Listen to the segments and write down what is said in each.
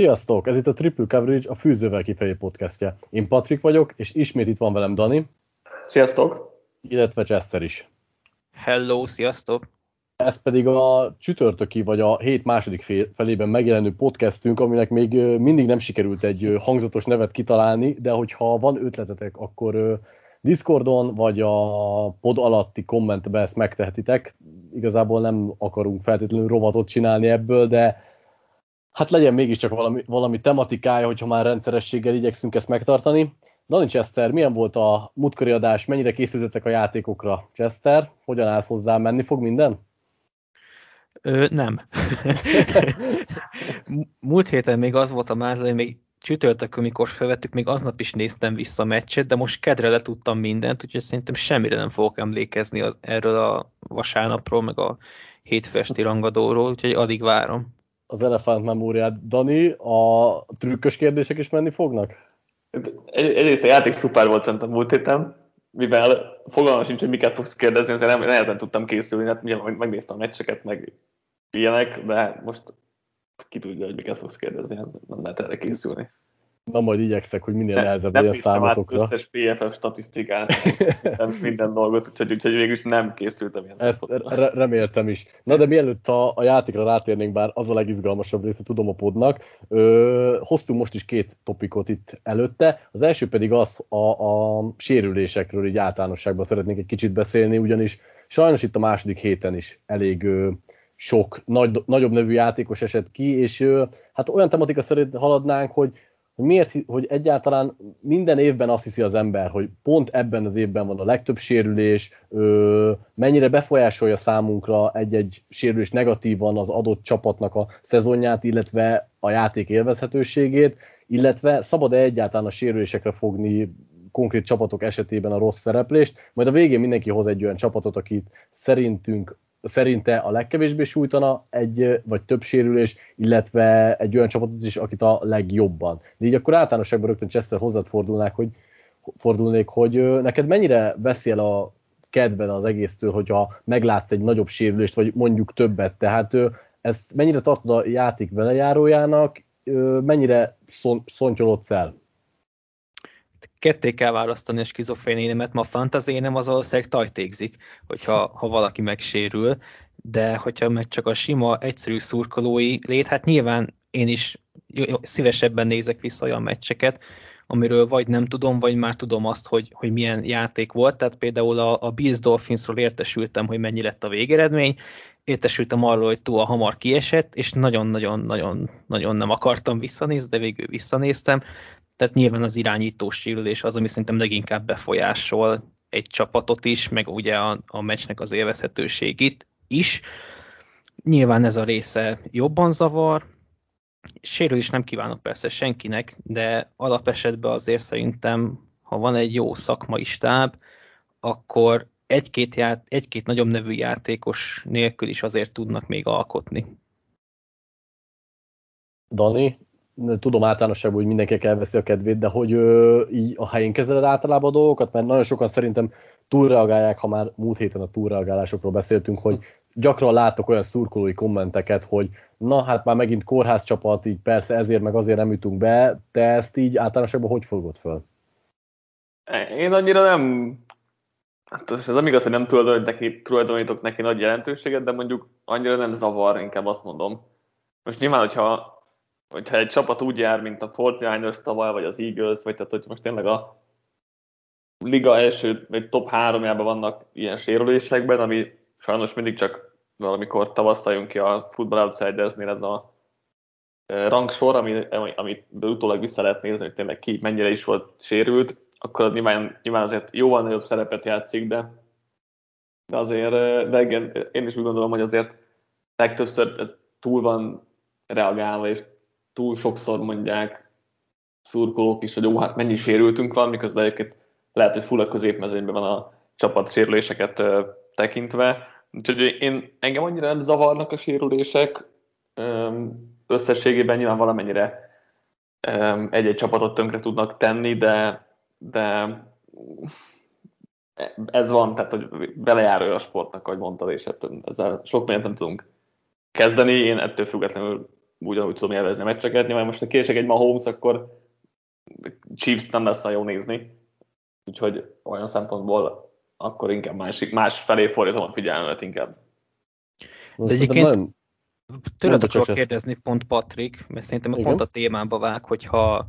Sziasztok! Ez itt a Triple Coverage, a Fűzővel kifelé podcastja. Én Patrik vagyok, és ismét itt van velem Dani. Sziasztok! Illetve Chester is. Hello, sziasztok! Ez pedig a csütörtöki vagy a hét második felében megjelenő podcastünk, aminek még mindig nem sikerült egy hangzatos nevet kitalálni, de hogyha van ötletetek, akkor Discordon vagy a pod alatti kommentbe ezt megtehetitek. Igazából nem akarunk feltétlenül rovatot csinálni ebből, de hát legyen mégiscsak valami, valami tematikája, hogyha már rendszerességgel igyekszünk ezt megtartani. Dani Chester, milyen volt a múltkori adás, mennyire készültetek a játékokra? Chester, hogyan állsz hozzá, menni fog minden? Ö, nem. Múlt héten még az volt a máza, hogy még csütörtökön, amikor felvettük, még aznap is néztem vissza a meccset, de most kedre letudtam mindent, úgyhogy szerintem semmire nem fogok emlékezni az, erről a vasárnapról, meg a hétfesti rangadóról, úgyhogy addig várom az elefánt memóriát. Dani, a trükkös kérdések is menni fognak? Egyrészt a játék szuper volt szerintem múlt héten, mivel fogalmam sincs, hogy miket fogsz kérdezni, azért nem, nehezen tudtam készülni, hát megnéztem a meccseket, meg ilyenek, de most ki tudja, hogy miket fogsz kérdezni, hát nem lehet erre készülni. Na majd igyekszek, hogy minél nehezebb legyen számotokra. Nem összes PFF statisztikát, nem minden dolgot, úgyhogy, úgyhogy végülis nem készültem ilyen Ezt re- reméltem is. Na de mielőtt a, a játékra rátérnénk, bár az a legizgalmasabb része, tudom a podnak, ö, hoztunk most is két topikot itt előtte. Az első pedig az a, a sérülésekről így általánosságban szeretnék egy kicsit beszélni, ugyanis sajnos itt a második héten is elég ö, sok nagy, nagyobb nevű játékos esett ki, és hát olyan tematika szerint haladnánk, hogy hogy miért, hogy egyáltalán minden évben azt hiszi az ember, hogy pont ebben az évben van a legtöbb sérülés, ö, mennyire befolyásolja számunkra egy-egy sérülés negatívan az adott csapatnak a szezonját, illetve a játék élvezhetőségét, illetve szabad-e egyáltalán a sérülésekre fogni konkrét csapatok esetében a rossz szereplést, majd a végén mindenki hoz egy olyan csapatot, akit szerintünk szerinte a legkevésbé sújtana egy vagy több sérülés, illetve egy olyan csapatot is, akit a legjobban. De így akkor általánosságban rögtön Chester hozzád fordulnák, hogy, fordulnék, hogy neked mennyire beszél a kedved az egésztől, hogyha meglátsz egy nagyobb sérülést, vagy mondjuk többet. Tehát ez mennyire tartod a játék velejárójának, mennyire szontyolodsz el? Ketté kell választani a skizofrénénemet, ma a fantazénem az valószínűleg tajtékzik, hogyha ha valaki megsérül, de hogyha meg csak a sima, egyszerű szurkolói lét, hát nyilván én is szívesebben nézek vissza olyan meccseket, amiről vagy nem tudom, vagy már tudom azt, hogy, hogy milyen játék volt. Tehát például a, a Bills Dolphinsról értesültem, hogy mennyi lett a végeredmény, értesültem arról, hogy túl hamar kiesett, és nagyon-nagyon-nagyon nem akartam visszanézni, de végül visszanéztem. Tehát nyilván az irányítós sérülés az, ami szerintem leginkább befolyásol egy csapatot is, meg ugye a, a meccsnek az élvezhetőségét is. Nyilván ez a része jobban zavar, sérülés nem kívánok persze senkinek, de alapesetben azért szerintem, ha van egy jó szakmai stáb, akkor egy-két, ját, egy-két nagyobb nevű játékos nélkül is azért tudnak még alkotni. Dani, tudom általánosságban, hogy mindenki elveszi a kedvét, de hogy ö, így a helyén kezeled általában a dolgokat, mert nagyon sokan szerintem túlreagálják, ha már múlt héten a túlreagálásokról beszéltünk, hogy gyakran látok olyan szurkolói kommenteket, hogy na hát már megint kórház csapat, így persze ezért meg azért nem jutunk be, te ezt így általánosságban hogy fogod föl? Én annyira nem, hát ez nem igaz, hogy nem tulajdonít neki, tulajdonítok neki nagy jelentőséget, de mondjuk annyira nem zavar, inkább azt mondom. Most nyilván, hogyha hogyha egy csapat úgy jár, mint a 49ers tavaly, vagy az Eagles, vagy tehát, hogy most tényleg a liga első, vagy top háromjában vannak ilyen sérülésekben, ami sajnos mindig csak valamikor tavasszal ki a Football Outsidersnél ez a e, rangsor, ami, amit utólag vissza lehet nézni, hogy tényleg ki mennyire is volt sérült, akkor nyilván, nyilván azért jóval nagyobb szerepet játszik, de, de azért, de igen, én is úgy gondolom, hogy azért legtöbbször túl van reagálva, és túl sokszor mondják szurkolók is, hogy ó, hát mennyi sérültünk van, miközben egyébként lehet, hogy full a középmezőnyben van a csapat sérüléseket tekintve. Úgyhogy én, engem annyira nem zavarnak a sérülések, összességében nyilván valamennyire egy-egy csapatot tönkre tudnak tenni, de, de ez van, tehát hogy belejáró a sportnak, ahogy mondtad, és hát ezzel sok mindent nem tudunk kezdeni. Én ettől függetlenül úgy, ahogy tudom élvezni a meccseket. Nyilván most, ha kések egy Mahomes, akkor Chiefs nem lesz jó nézni. Úgyhogy olyan szempontból akkor inkább másik, más felé fordítom a figyelmet inkább. De egyébként tőled akarok kérdezni pont Patrik, mert szerintem Igen? pont a témába vág, hogyha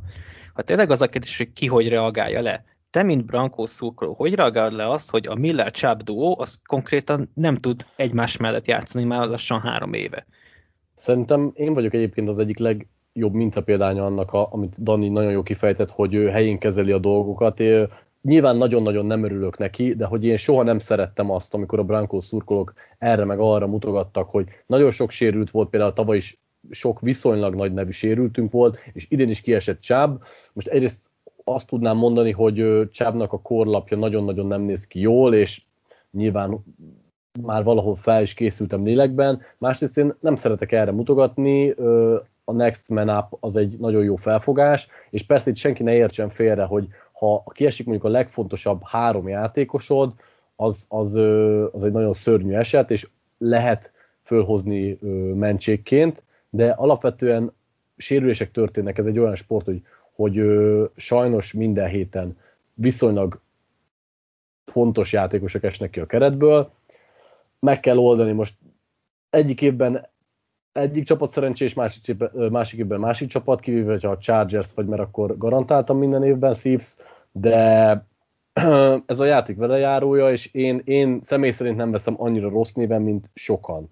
ha tényleg az a kérdés, hogy ki hogy reagálja le. Te, mint Brankó szurkoló, hogy reagálod le azt, hogy a Miller Chubb duó az konkrétan nem tud egymás mellett játszani már lassan három éve? Szerintem én vagyok egyébként az egyik legjobb mintapéldánya annak, a, amit Dani nagyon jó kifejtett, hogy ő helyén kezeli a dolgokat. É, nyilván nagyon-nagyon nem örülök neki, de hogy én soha nem szerettem azt, amikor a Brankó szurkolók erre meg arra mutogattak, hogy nagyon sok sérült volt, például tavaly is sok viszonylag nagy nevű sérültünk volt, és idén is kiesett Csáb. Most egyrészt azt tudnám mondani, hogy Csábnak a korlapja nagyon-nagyon nem néz ki jól, és nyilván már valahol fel is készültem lélekben. Másrészt én nem szeretek erre mutogatni, a Next Man Up az egy nagyon jó felfogás, és persze itt senki ne értsen félre, hogy ha kiesik mondjuk a legfontosabb három játékosod, az, az, az egy nagyon szörnyű eset, és lehet fölhozni mentségként, de alapvetően sérülések történnek, ez egy olyan sport, hogy, hogy ö, sajnos minden héten viszonylag fontos játékosok esnek ki a keretből, meg kell oldani most egyik évben egyik csapat szerencsés, másik, évben, másik évben másik csapat, kivéve, hogyha a Chargers vagy, mert akkor garantáltam minden évben Thieves, de ez a játék vele járója, és én, én személy szerint nem veszem annyira rossz néven, mint sokan.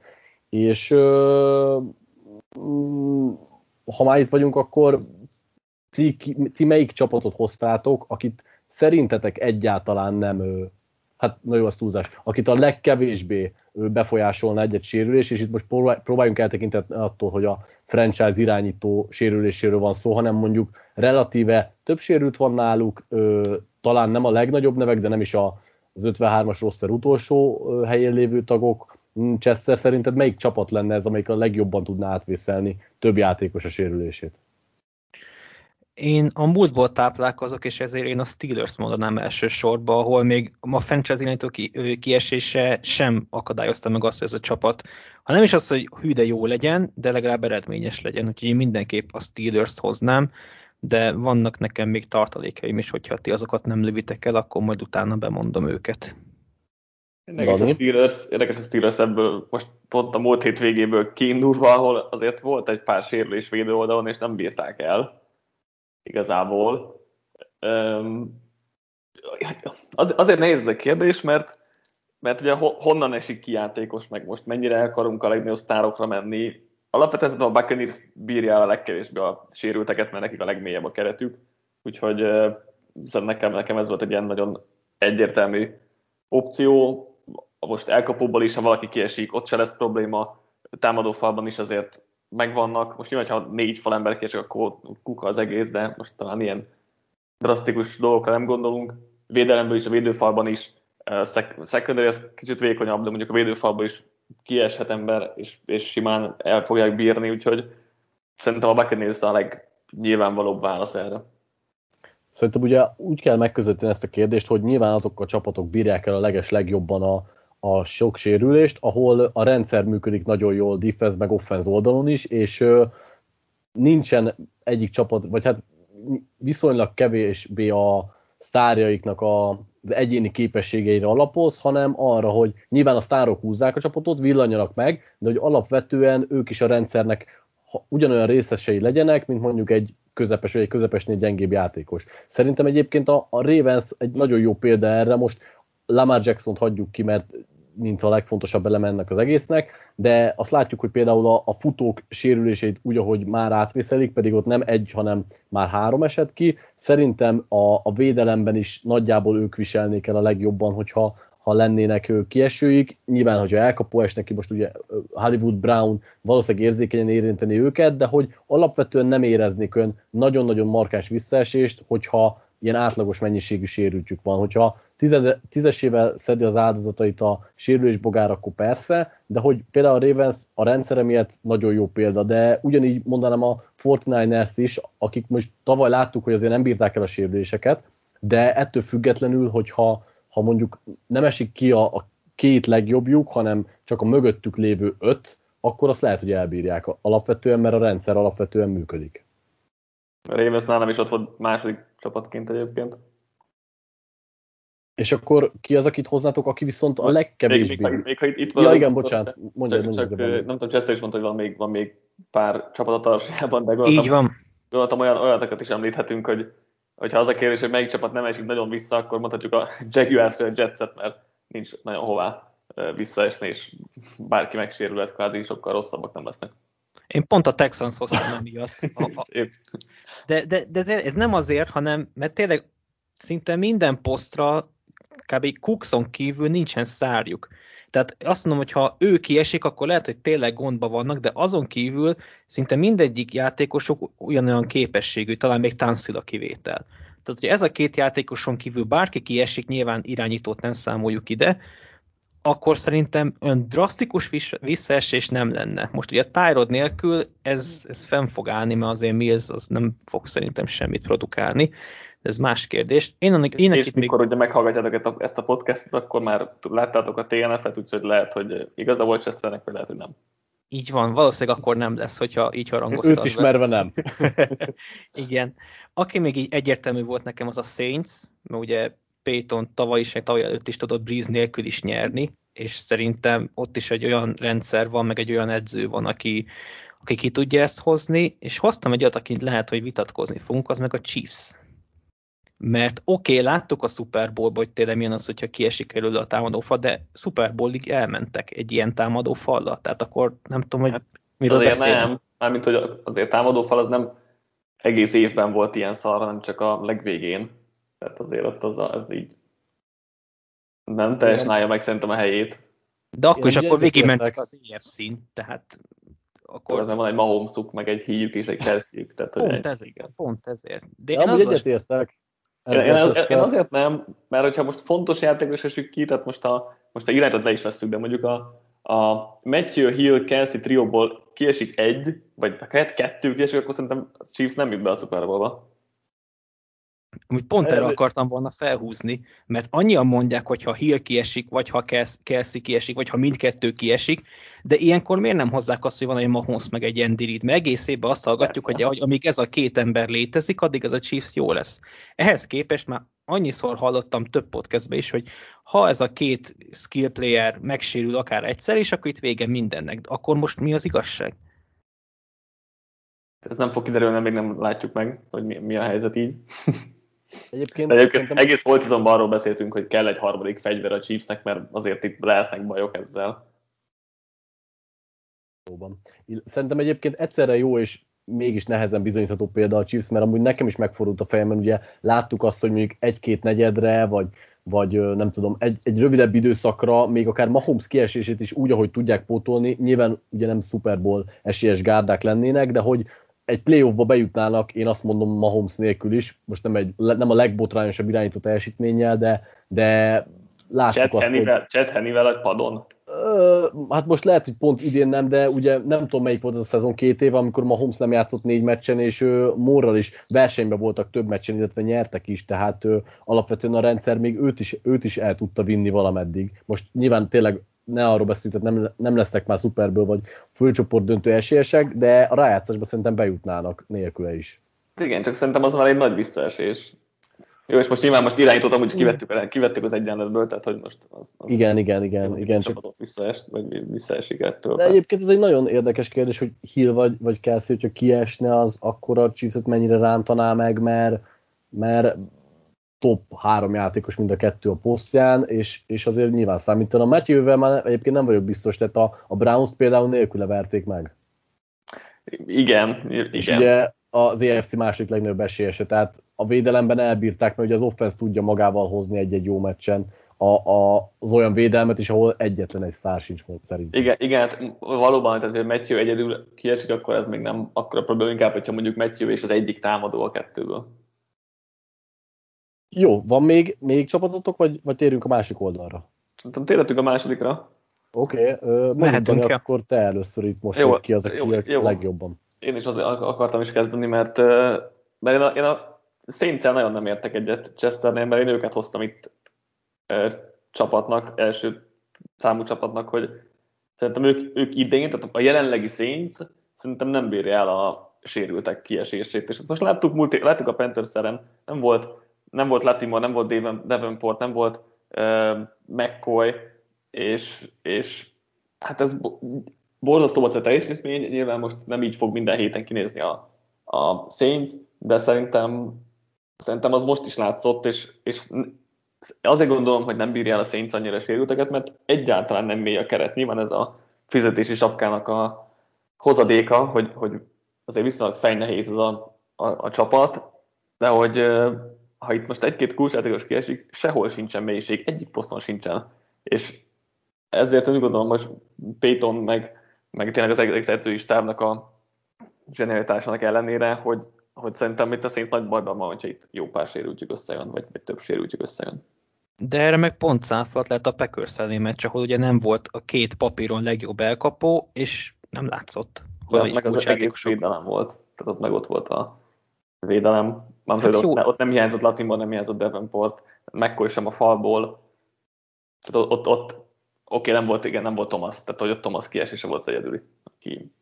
És ha már itt vagyunk, akkor ti, ti melyik csapatot hoztátok, akit szerintetek egyáltalán nem, hát nagyon az túlzás, akit a legkevésbé befolyásolna egy-egy sérülés, és itt most próbáljunk eltekintetni attól, hogy a franchise irányító sérüléséről van szó, hanem mondjuk relatíve több sérült van náluk, talán nem a legnagyobb nevek, de nem is az 53-as roster utolsó helyén lévő tagok, Chester szerinted melyik csapat lenne ez, amelyik a legjobban tudná átvészelni több játékos a sérülését? Én a múltból táplálkozok, és ezért én a Steelers mondanám elsősorban, ahol még a franchise irányító kiesése sem akadályozta meg azt, hogy ez a csapat, ha nem is az, hogy hű de jó legyen, de legalább eredményes legyen, úgyhogy én mindenképp a Steelers-t hoznám, de vannak nekem még tartalékaim is, hogyha ti azokat nem lövitek el, akkor majd utána bemondom őket. Érdekes a, Steelers, érdekes a Steelers ebből most pont a múlt hét végéből kiindulva, ahol azért volt egy pár sérülés védő oldalon, és nem bírták el igazából. Um, az, azért nehéz ez a kérdés, mert, mert ugye honnan esik ki játékos, meg most mennyire akarunk a legnagyobb sztárokra menni. Alapvetően a Buccaneers bírja a legkevésbé a sérülteket, mert nekik a legmélyebb a keretük. Úgyhogy nekem, nekem ez volt egy ilyen nagyon egyértelmű opció most elkapóból is, ha valaki kiesik, ott se lesz probléma, támadófalban is azért megvannak. Most nyilván, ha négy falember kiesik, akkor kuka az egész, de most talán ilyen drasztikus dolgokra nem gondolunk. Védelemből is, a védőfalban is, secondary az kicsit vékonyabb, de mondjuk a védőfalban is kieshet ember, és, és simán el fogják bírni, úgyhogy szerintem a Buccaneers a legnyilvánvalóbb válasz erre. Szerintem ugye úgy kell megközelíteni ezt a kérdést, hogy nyilván azok a csapatok bírják el a leges legjobban a, a sok sérülést, ahol a rendszer működik nagyon jól defense meg offense oldalon is, és nincsen egyik csapat, vagy hát viszonylag kevésbé a sztárjaiknak a, az egyéni képességeire alapoz, hanem arra, hogy nyilván a sztárok húzzák a csapatot, villanjanak meg, de hogy alapvetően ők is a rendszernek ugyanolyan részesei legyenek, mint mondjuk egy közepes vagy egy közepesnél gyengébb játékos. Szerintem egyébként a, a Ravens egy nagyon jó példa erre, most Lamar Jackson-t hagyjuk ki, mert mint a legfontosabb eleme ennek az egésznek, de azt látjuk, hogy például a, a futók sérüléseit úgy, ahogy már átvészelik, pedig ott nem egy, hanem már három eset ki. Szerintem a, a védelemben is nagyjából ők viselnék el a legjobban, hogyha ha lennének kiesőik. Nyilván, hogyha elkapó esnek ki, most ugye Hollywood Brown valószínűleg érzékenyen érinteni őket, de hogy alapvetően nem éreznék ön nagyon-nagyon markáns visszaesést, hogyha ilyen átlagos mennyiségű sérültjük van. Hogyha tized, tízesével szedi az áldozatait a sérülésbogár, akkor persze, de hogy például a Ravens a rendszere miatt nagyon jó példa, de ugyanígy mondanám a 49ers is, akik most tavaly láttuk, hogy azért nem bírták el a sérüléseket, de ettől függetlenül, hogyha ha mondjuk nem esik ki a, a két legjobbjuk, hanem csak a mögöttük lévő öt, akkor azt lehet, hogy elbírják alapvetően, mert a rendszer alapvetően működik. Ravens nálam is ott volt második csapatként egyébként. És akkor ki az, akit hoznátok, aki viszont a legkevésbé... Még, még, még, ha itt, itt van, ja, igen, bocsánat, mondja, csak, csak, nem tudom, Chester is mondta, hogy van még, van még pár csapat a tarsajában, de gondoltam, Így van. gondoltam olyan, olyanokat is említhetünk, hogy hogyha az a kérdés, hogy melyik csapat nem esik nagyon vissza, akkor mondhatjuk a Jaguars vagy a Jetset, mert nincs nagyon hová visszaesni, és bárki megsérülhet, kvázi sokkal rosszabbak nem lesznek. Én pont a Texans hoztam emiatt. De, de, de ez nem azért, hanem mert tényleg szinte minden posztra kb. Cookson kívül nincsen szárjuk. Tehát azt mondom, hogy ha ő kiesik, akkor lehet, hogy tényleg gondba vannak, de azon kívül szinte mindegyik játékosok ugyanolyan képességű, talán még Tanszil a kivétel. Tehát, hogy ez a két játékoson kívül bárki kiesik, nyilván irányítót nem számoljuk ide, akkor szerintem ön drasztikus visszaesés nem lenne. Most ugye a Tyrod nélkül ez, ez fenn fog állni, mert azért Mills az nem fog szerintem semmit produkálni. Ez más kérdés. Én, annak, én és mikor még... ugye meghallgatjátok ezt a podcastot, akkor már láttátok a TNF-et, úgyhogy lehet, hogy igaza volt Chesternek, vagy lehet, hogy nem. Így van, valószínűleg akkor nem lesz, hogyha így harangoztad. Őt ismerve nem. Igen. Aki még így egyértelmű volt nekem, az a Saints, mert ugye Payton tavaly is, meg tavaly előtt is tudott Breeze nélkül is nyerni, és szerintem ott is egy olyan rendszer van, meg egy olyan edző van, aki, aki ki tudja ezt hozni, és hoztam egy olyat, akit lehet, hogy vitatkozni fogunk, az meg a Chiefs. Mert oké, okay, láttuk a Super bowl hogy tényleg milyen az, hogyha kiesik előle a támadófal, de Super Bowl-ig elmentek egy ilyen támadó falla. Tehát akkor nem tudom, hogy hát, miről azért beszélünk. nem, mármint, hogy azért támadófal az nem egész évben volt ilyen szar, hanem csak a legvégén. Tehát azért ott az, az így nem teljesen állja meg szerintem a helyét. De akkor is akkor végigmentek az EFC-n, tehát akkor... Nem van egy Mahomesuk, meg egy híjük és egy Kelseyük. Tehát, pont, egy... ez, igen, pont ezért. De én, az egyetértek. Én, én, én, én, azért nem, mert hogyha most fontos játékos esik ki, tehát most a, most a irányítót le is veszük, de mondjuk a, a Matthew Hill Kelsey trióból kiesik egy, vagy a kettő kiesik, akkor szerintem a Chiefs nem jut be a Super Bowl-ba. Úgy pont erre akartam volna felhúzni, mert annyian mondják, hogy ha Hill kiesik, vagy ha Kelsey kiesik, vagy ha mindkettő kiesik, de ilyenkor miért nem hozzák azt, hogy van egy Mahomes meg egy Andy Reid? Mert egész évben azt hallgatjuk, hogy, hogy amíg ez a két ember létezik, addig ez a Chiefs jó lesz. Ehhez képest már annyiszor hallottam több podcastben is, hogy ha ez a két skill player megsérül akár egyszer, és akkor itt vége mindennek. Akkor most mi az igazság? Ez nem fog kiderülni, még nem látjuk meg, hogy mi, mi a helyzet így. Egyébként, egyébként szerintem... egész volt szezonban arról beszéltünk, hogy kell egy harmadik fegyver a Chiefsnek, mert azért itt lehetnek bajok ezzel. Szerintem egyébként egyszerre jó és mégis nehezen bizonyítható példa a Chiefs, mert amúgy nekem is megfordult a fejemben, ugye láttuk azt, hogy mondjuk egy-két negyedre, vagy, vagy nem tudom, egy, egy rövidebb időszakra, még akár Mahomes kiesését is úgy, ahogy tudják pótolni, nyilván ugye nem Super Bowl esélyes gárdák lennének, de hogy egy playoffba bejutnának, én azt mondom Mahomes nélkül is, most nem, egy, nem a legbotrányosabb irányító teljesítménnyel, de, de látjuk Chet azt, Hennivel, hogy... Chet Hennivel egy padon? Ö, hát most lehet, hogy pont idén nem, de ugye nem tudom melyik volt az a szezon két év, amikor Mahomes nem játszott négy meccsen, és ő Morral is versenyben voltak több meccsen, illetve nyertek is, tehát ő, alapvetően a rendszer még őt is, őt is el tudta vinni valameddig. Most nyilván tényleg ne arról beszélünk, tehát nem, nem lesznek már szuperből vagy főcsoport döntő esélyesek, de a rájátszásba szerintem bejutnának nélküle is. Igen, csak szerintem az már egy nagy visszaesés. Jó, és most nyilván most irányítottam, hogy kivettük, kivettük az egyenletből, tehát hogy most az, az igen, igen, igen, igen. Csak... Visszaes, vagy visszaesik ettől. De egyébként ez egy nagyon érdekes kérdés, hogy Hill vagy, vagy Kelsey, hogyha kiesne, az akkor a Chiefs-et mennyire rántaná meg, mert, mert top három játékos mind a kettő a posztján, és, és azért nyilván számítanak. A Matthew-vel már egyébként nem vagyok biztos, tehát a, a Browns például nélküle verték meg. Igen, igen. És ugye az EFC második legnagyobb esélyese, tehát a védelemben elbírták, mert ugye az offense tudja magával hozni egy-egy jó meccsen a, a, az olyan védelmet is, ahol egyetlen egy szár sincs szerint. Igen, igen, hát valóban, tehát hogy Matthew egyedül kiesik, akkor ez még nem akkora probléma, inkább, hogyha mondjuk Matthew és az egyik támadó a kettőből. Jó, van még, még csapatotok, vagy, vagy térünk a másik oldalra? Szerintem térhetünk a másodikra. Oké, okay, mehetünk akkor te először itt most jó, ki az, aki jó, jó. legjobban. Én is azért akartam is kezdeni, mert, mert én a, én a saints nagyon nem értek egyet Chesternél, mert én őket hoztam itt csapatnak, első számú csapatnak, hogy Szerintem ők, ők idén, tehát a jelenlegi Saints szerintem nem bírja el a sérültek kiesését. És most láttuk, múlt, láttuk a panthers nem volt, nem volt Latimore, nem volt Davenport, nem volt uh, McCoy, és, és hát ez borzasztó volt a teljesítmény, nyilván most nem így fog minden héten kinézni a, a Saints, de szerintem, szerintem az most is látszott, és, és azért gondolom, hogy nem bírja el a Saints annyira sérülteket, mert egyáltalán nem mély a keret. Nyilván ez a fizetési sapkának a hozadéka, hogy, hogy azért viszonylag fejnehéz ez a, a, a csapat, de hogy ha itt most egy-két kulcsjátékos kiesik, sehol sincsen mélység, egyik poszton sincsen. És ezért úgy gondolom, hogy Payton meg, meg tényleg az egész edzői stábnak a zsenialitásának ellenére, hogy, hogy szerintem itt a Saints nagy bajban van, hogyha itt jó pár sérültjük összejön, vagy, vagy több sérültjük összejön. De erre meg pont száfat lett a Packers ellé meccs, ahol ugye nem volt a két papíron legjobb elkapó, és nem látszott. De meg az egész védelem volt. Tehát ott meg ott volt a védelem. Hát ott, ne, ott nem hiányzott Latimor, nem hiányzott Davenport, McCoy sem a falból. Tehát ott, ott, ott oké, nem volt, igen, nem volt Thomas, tehát hogy ott Thomas kiesése volt egyedüli, aki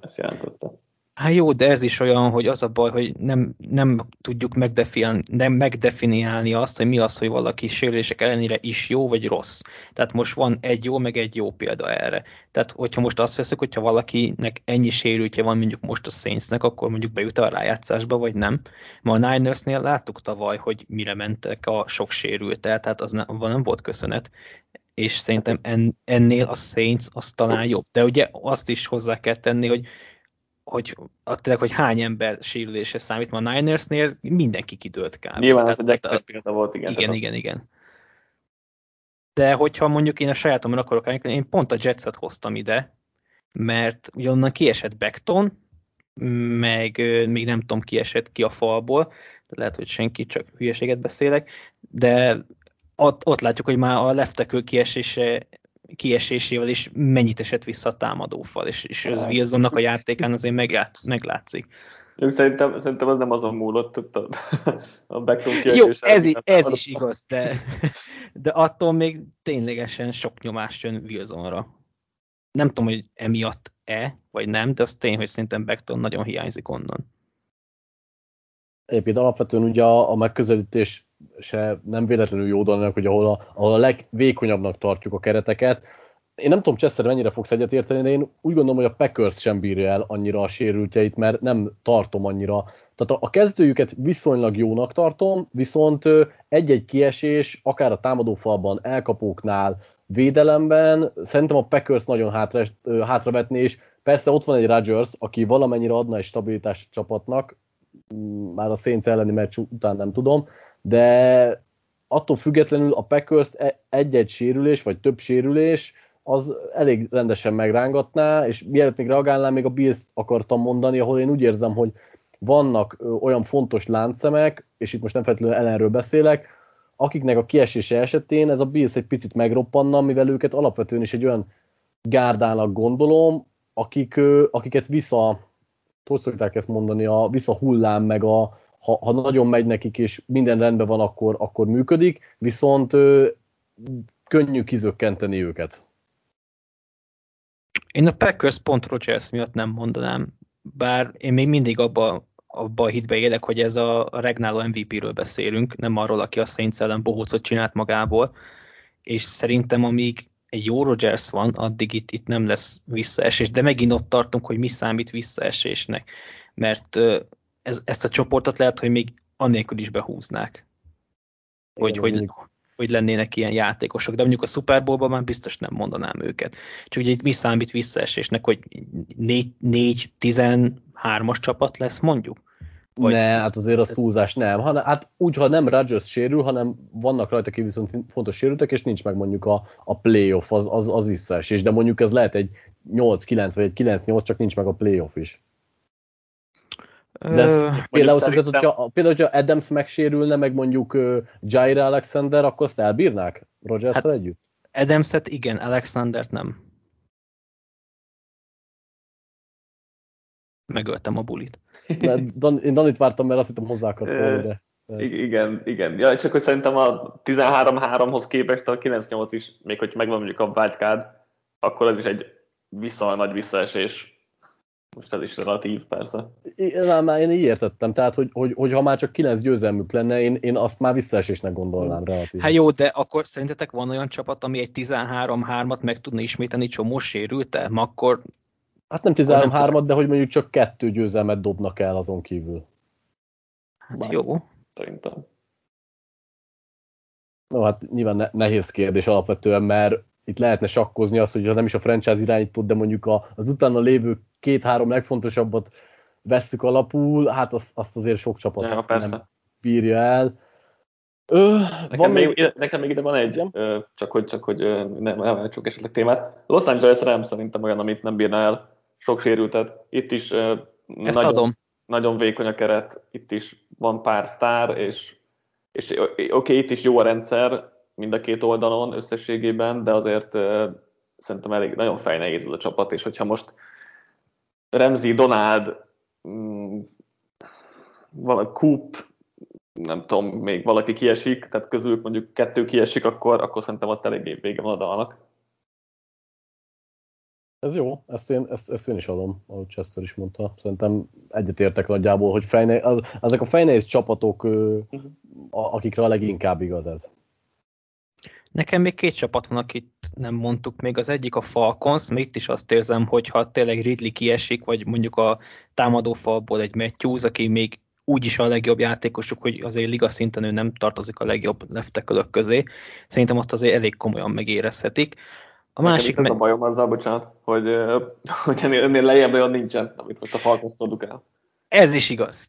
ezt jelentette. Hát jó, de ez is olyan, hogy az a baj, hogy nem, nem tudjuk megdefiniálni, nem megdefiniálni azt, hogy mi az, hogy valaki sérülések ellenére is jó vagy rossz. Tehát most van egy jó, meg egy jó példa erre. Tehát, hogyha most azt veszük, hogyha valakinek ennyi sérültje van mondjuk most a Saintsnek, akkor mondjuk bejut a rájátszásba, vagy nem. Ma a Ninersnél láttuk tavaly, hogy mire mentek a sok sérült, tehát az nem, nem volt köszönet és szerintem ennél a Saints az talán jobb. De ugye azt is hozzá kell tenni, hogy hogy, tényleg, hogy hány ember sérülése számít, ma a Ninersnél mindenki kidőlt kb. Nyilván ez egy extra példa volt, igen. Igen, igen, igen. De hogyha mondjuk én a sajátomra akarok állni, én pont a Jetset hoztam ide, mert ugye onnan kiesett Beckton, meg még nem tudom, kiesett ki a falból, de lehet, hogy senki, csak hülyeséget beszélek, de ott, ott látjuk, hogy már a leftekő kiesése kiesésével is mennyit esett vissza a támadófal, és, és az Wilsonnak a játékán azért meglátsz, meglátszik. Szerintem, szerintem az nem azon múlott, a, a Beckham Jó, ez, i, ez is igaz, de, de attól még ténylegesen sok nyomást jön Wilsonra. Nem tudom, hogy emiatt-e, vagy nem, de az tény, hogy szerintem Beckton nagyon hiányzik onnan. Egyébként alapvetően ugye a, a megközelítés se nem véletlenül jó dolognak, hogy ahol a, ahol a legvékonyabbnak tartjuk a kereteket. Én nem tudom, Chester mennyire fogsz egyetérteni, de én úgy gondolom, hogy a Packers sem bírja el annyira a sérültjeit, mert nem tartom annyira. Tehát a, a kezdőjüket viszonylag jónak tartom, viszont egy-egy kiesés, akár a támadófalban, elkapóknál, védelemben, szerintem a Packers nagyon hátra, hátravetné, és persze ott van egy Rodgers, aki valamennyire adna egy stabilitást a csapatnak, már a Saints elleni meccs után nem tudom, de attól függetlenül a Packers e- egy-egy sérülés, vagy több sérülés, az elég rendesen megrángatná, és mielőtt még reagálnám, még a bills akartam mondani, ahol én úgy érzem, hogy vannak olyan fontos láncszemek, és itt most nem feltétlenül ellenről beszélek, akiknek a kiesése esetén ez a Bills egy picit megroppanna, mivel őket alapvetően is egy olyan gárdának gondolom, akik, akiket vissza, hogy szokták ezt mondani, a vissza hullám, meg a, ha, ha nagyon megy nekik, és minden rendben van, akkor, akkor működik, viszont ö, könnyű kizökkenteni őket. Én a Packers pont Rogers miatt nem mondanám, bár én még mindig abba, abba a hitbe élek, hogy ez a regnáló MVP-ről beszélünk, nem arról, aki a Saints ellen bohócot csinált magából, és szerintem amíg egy jó Rogers van, addig itt, itt nem lesz visszaesés, de megint ott tartunk, hogy mi számít visszaesésnek, mert ez, ezt a csoportot lehet, hogy még annélkül is behúznák. Hogy, Igen, hogy, hogy lennének ilyen játékosok, de mondjuk a Super Bowl-ban már biztos nem mondanám őket. Csak ugye itt mi számít visszaesésnek, hogy 4-13-as csapat lesz mondjuk? Vagy... Ne, hát azért az túlzás nem. Ha, hát úgy, ha nem Rodgers sérül, hanem vannak rajta ki viszont fontos sérültek, és nincs meg mondjuk a, a playoff, az, az, az visszaesés. De mondjuk ez lehet egy 8-9 vagy egy 9-8, csak nincs meg a playoff is. De ezt, például, szerintem... hogyha, például, hogyha Adams megsérülne, meg mondjuk uh, Jair Alexander, akkor azt elbírnák rogers hát, együtt? Adamset igen, Alexandert nem. Megöltem a bulit. Don, én Danit vártam, mert azt hittem hozzá akart szólni, de... Igen, igen. Ja, csak hogy szerintem a 13-3-hoz képest a 9-8 is, még hogy megvan mondjuk a wildcard, akkor ez is egy vissza, nagy visszaesés. Most ez is relatív, persze. Én, már én így értettem, tehát, hogy, hogy, hogy ha már csak 9 győzelmük lenne, én, én azt már visszaesésnek gondolnám relatív. Hát jó, de akkor szerintetek van olyan csapat, ami egy 13-3-at meg tudna ismételni csomó sérülte? Akkor Hát nem 13-3-at, de hogy mondjuk csak kettő győzelmet dobnak el azon kívül. Hát Bár jó. Szerintem. No, hát nyilván ne- nehéz kérdés alapvetően, mert itt lehetne sakkozni azt, hogy ha nem is a franchise irányított, de mondjuk a, az utána lévő két-három legfontosabbat vesszük alapul, hát azt, azt azért sok csapat ja, persze. nem bírja el. Ö, nekem, van még, még, nekem még ide van egy, ö, csak hogy, csak hogy ö, nem elmentsük esetleg témát. Los Angeles Rams szerintem olyan, amit nem bírna el sok sérültet. Itt is ö, Ezt nagyon, adom. nagyon vékony a keret, itt is van pár sztár, és, és oké, okay, itt is jó a rendszer, mind a két oldalon összességében, de azért uh, szerintem elég nagyon fejnehéz ez a csapat, és hogyha most Remzi, Donald, um, valaki Coop, nem tudom, még valaki kiesik, tehát közülük mondjuk kettő kiesik, akkor, akkor szerintem ott eléggé vége van a dalnak. Ez jó, ezt én, ezt, ezt én is adom, ahogy Chester is mondta. Szerintem egyetértek nagyjából, hogy fejne, az, ezek a fejnehéz csapatok, uh-huh. akikre a leginkább igaz ez. Nekem még két csapat van, akit nem mondtuk még. Az egyik a Falcons, még itt is azt érzem, hogy ha tényleg Ridley kiesik, vagy mondjuk a támadó falból egy Matthews, aki még úgyis a legjobb játékosuk, hogy azért liga szinten ő nem tartozik a legjobb leftekölök közé. Szerintem azt azért elég komolyan megérezhetik. A másik... meg... a bajom azzal, bocsánat, hogy, hogy ennél, ennél lejjebb olyan nincsen, amit most a Falcons el. Ez is igaz.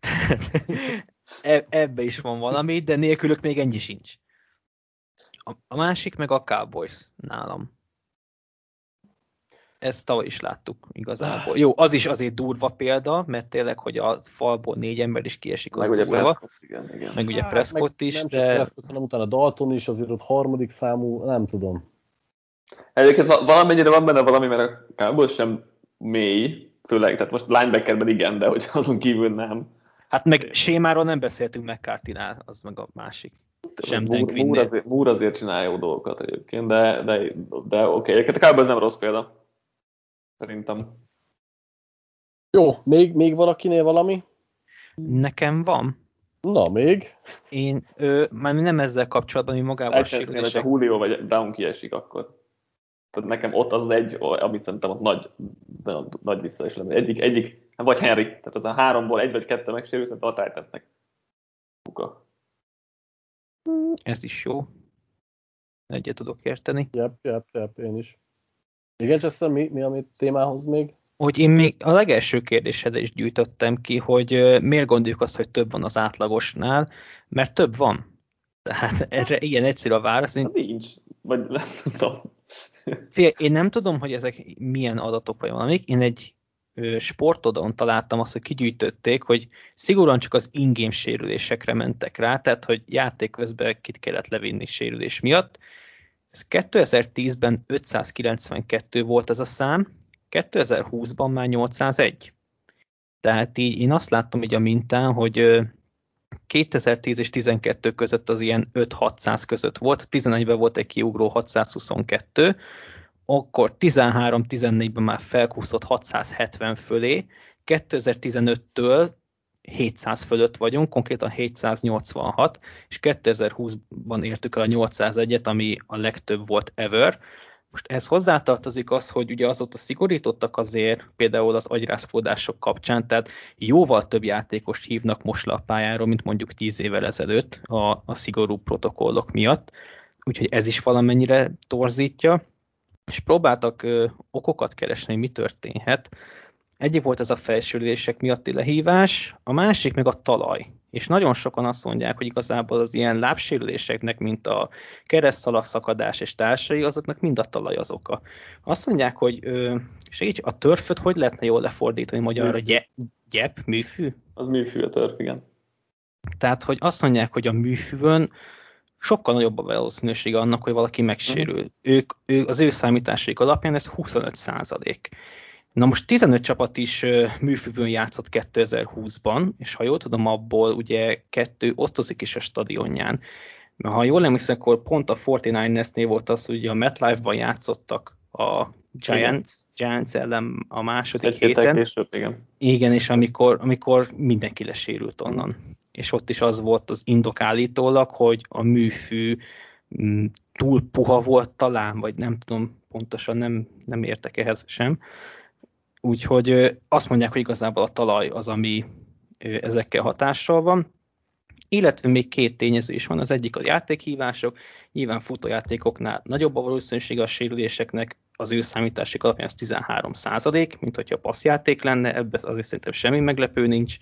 e, ebbe is van valami, de nélkülök még ennyi sincs. A, a másik meg a Cowboys nálam. Ezt tavaly is láttuk igazából. Jó, az is azért durva példa, mert tényleg, hogy a falból négy ember is kiesik, az meg durva. Ugye Prescott, igen, igen. Meg ugye hát, Prescott is, nem de... Prescott, hanem utána Dalton is, azért ott harmadik számú, nem tudom. Egyébként valamennyire van benne valami, mert a Cowboys sem mély, főleg, tehát most linebackerben igen, de hogy azon kívül nem. Hát meg sémáról nem beszéltünk McCarthy-nál, az meg a másik. Sem Moore, Moore, azért, Moore azért csinál jó dolgokat egyébként, de, de, de oké, okay. a Cowboys nem rossz példa. Szerintem. Jó, még, még valakinél valami? Nekem van. Na, még? Én, ő, már nem ezzel kapcsolatban, mi magával a sérülések. Ha Julio vagy Brown kiesik, akkor tehát nekem ott az egy, amit szerintem ott nagy, nagy, nagy vissza is lenne. Egyik, egyik, vagy Henry, tehát az a háromból egy vagy kettő megsérül, szerintem a Titansnek. Puka. Ez is jó. Egyet tudok érteni. Jep, jep, jep, én is. Igen, Chester, mi, mi a témához még? Hogy én még a legelső kérdésedre is gyűjtöttem ki, hogy miért gondoljuk azt, hogy több van az átlagosnál, mert több van. Tehát erre ilyen egyszerű a válasz. Én... Hát nincs. Vagy nem tudom. Fél, én nem tudom, hogy ezek milyen adatok vagy valamik. Én egy sportodon találtam azt, hogy kigyűjtötték, hogy szigorúan csak az ingame sérülésekre mentek rá, tehát hogy játék közben kit kellett levinni sérülés miatt. Ez 2010-ben 592 volt ez a szám, 2020-ban már 801. Tehát így én azt láttam így a mintán, hogy 2010 és 12 között az ilyen 5-600 között volt, 11-ben volt egy kiugró 622, akkor 13-14-ben már felkúszott 670 fölé, 2015-től 700 fölött vagyunk, konkrétan 786, és 2020-ban értük el a 801-et, ami a legtöbb volt ever. Most ez hozzátartozik az, hogy ugye azóta szigorítottak azért például az agyrászfódások kapcsán, tehát jóval több játékost hívnak most le a pályáról, mint mondjuk 10 évvel ezelőtt a, a szigorú protokollok miatt, úgyhogy ez is valamennyire torzítja és próbáltak ö, okokat keresni, mi történhet. Egyik volt ez a felsülések miatti lehívás, a másik meg a talaj. És nagyon sokan azt mondják, hogy igazából az ilyen lábsérüléseknek, mint a keresztszalagszakadás és társai, azoknak mind a talaj az oka. Azt mondják, hogy ö, segíts, a törföt hogy lehetne jól lefordítani magyarra? Gy- gyep, műfű? Az műfű a törf, igen. Tehát, hogy azt mondják, hogy a műfűvön sokkal nagyobb a valószínűsége annak, hogy valaki megsérül. Mm. Ők, ők, az ő számításaik alapján ez 25 százalék. Na most 15 csapat is műfüvön játszott 2020-ban, és ha jól tudom, abból ugye kettő osztozik is a stadionján. Mert ha jól emlékszem, akkor pont a 49ersnél volt az, hogy a MetLife-ban játszottak a Giants, Giants ellen a második Egy héten. később, igen. Igen, és amikor, amikor mindenki lesérült onnan. És ott is az volt az indok állítólag, hogy a műfű mm, túl puha volt talán, vagy nem tudom, pontosan nem, nem értek ehhez sem. Úgyhogy azt mondják, hogy igazából a talaj az, ami ezekkel hatással van. Illetve még két tényező is van, az egyik a játékhívások, nyilván futójátékoknál nagyobb a valószínűsége a sérüléseknek, az ő számításuk alapján ez 13 százalék, mint hogyha passzjáték lenne, ebben azért szerintem semmi meglepő nincs.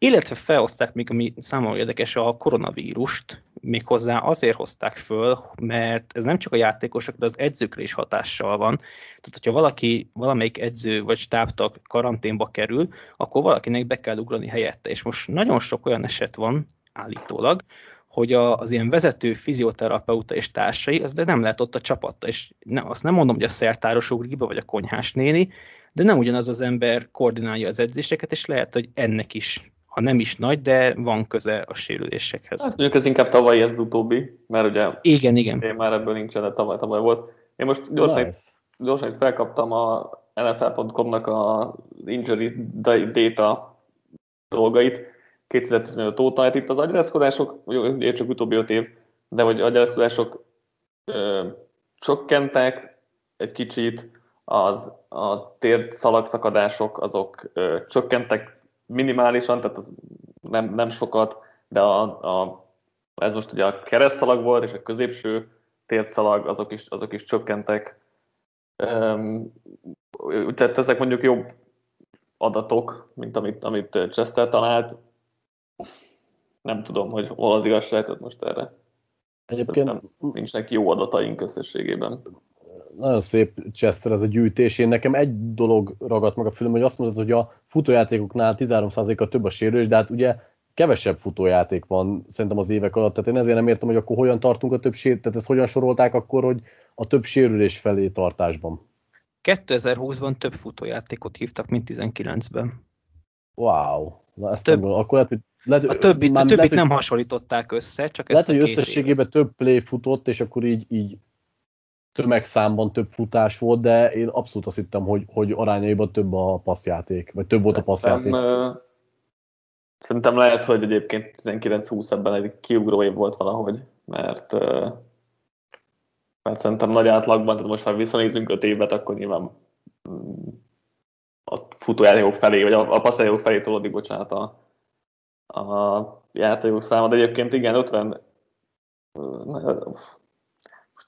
Illetve felhozták még, ami számomra érdekes, a koronavírust, méghozzá azért hozták föl, mert ez nem csak a játékosok, de az edzőkre is hatással van. Tehát, hogyha valaki, valamelyik edző vagy stábtag karanténba kerül, akkor valakinek be kell ugrani helyette. És most nagyon sok olyan eset van, állítólag, hogy a, az ilyen vezető fizioterapeuta és társai, az de nem lehet ott a csapatta, és ne, azt nem mondom, hogy a szertáros ugrik be, vagy a konyhás néni, de nem ugyanaz az ember koordinálja az edzéseket, és lehet, hogy ennek is, ha nem is nagy, de van köze a sérülésekhez. Hát mondjuk ez inkább tavaly ez utóbbi, mert ugye Igen, igen. én már ebből nincsen, de tavaly, tavaly volt. Én most gyorsan, Nice. gyorsan itt felkaptam a NFL.com-nak a injury data dolgait 2015 óta, hát itt az agyarázkodások, jó, ugye csak utóbbi öt év, de hogy agyarázkodások ö, csökkentek egy kicsit, az, a térszalagszakadások azok ö, csökkentek minimálisan, tehát az nem, nem sokat, de a, a, ez most ugye a keresztszalag volt, és a középső térdszalag, azok is, azok is csökkentek. Um, tehát ezek mondjuk jobb adatok, mint amit, amit Chester talált. Nem tudom, hogy hol az igazság, tehát most erre Egyébként nem, nincsenek jó adataink összességében. Nagyon szép Chester ez a gyűjtés. Én nekem egy dolog ragadt meg a film, hogy azt mondod, hogy a futójátékoknál 13%-a több a sérülés, de hát ugye kevesebb futójáték van szerintem az évek alatt, tehát én ezért nem értem, hogy akkor hogyan tartunk a több sérülés, tehát ezt hogyan sorolták akkor, hogy a több sérülés felé tartásban. 2020-ban több futójátékot hívtak, mint 19-ben. Wow. Na ezt Több- nem gondolom. Akkor lehet, hogy lehet, A többit, a mármint többit lehet, nem hasonlították össze, csak Lehet, ezt a hogy összességében több play futott, és akkor így, így tömegszámban több futás volt, de én abszolút azt hittem, hogy, hogy arányaiban több a passzjáték, vagy több volt a passzjáték. Szerintem, szerintem lehet, hogy egyébként 19-20 ebben egy kiugró év volt valahogy, mert, mert szerintem nagy átlagban, tehát most ha visszanézünk 5 évet, akkor nyilván mm, a futójátékok felé, vagy a, a passzjátékok felé tolódik, bocsánat, a, a játékok száma, de egyébként igen, 50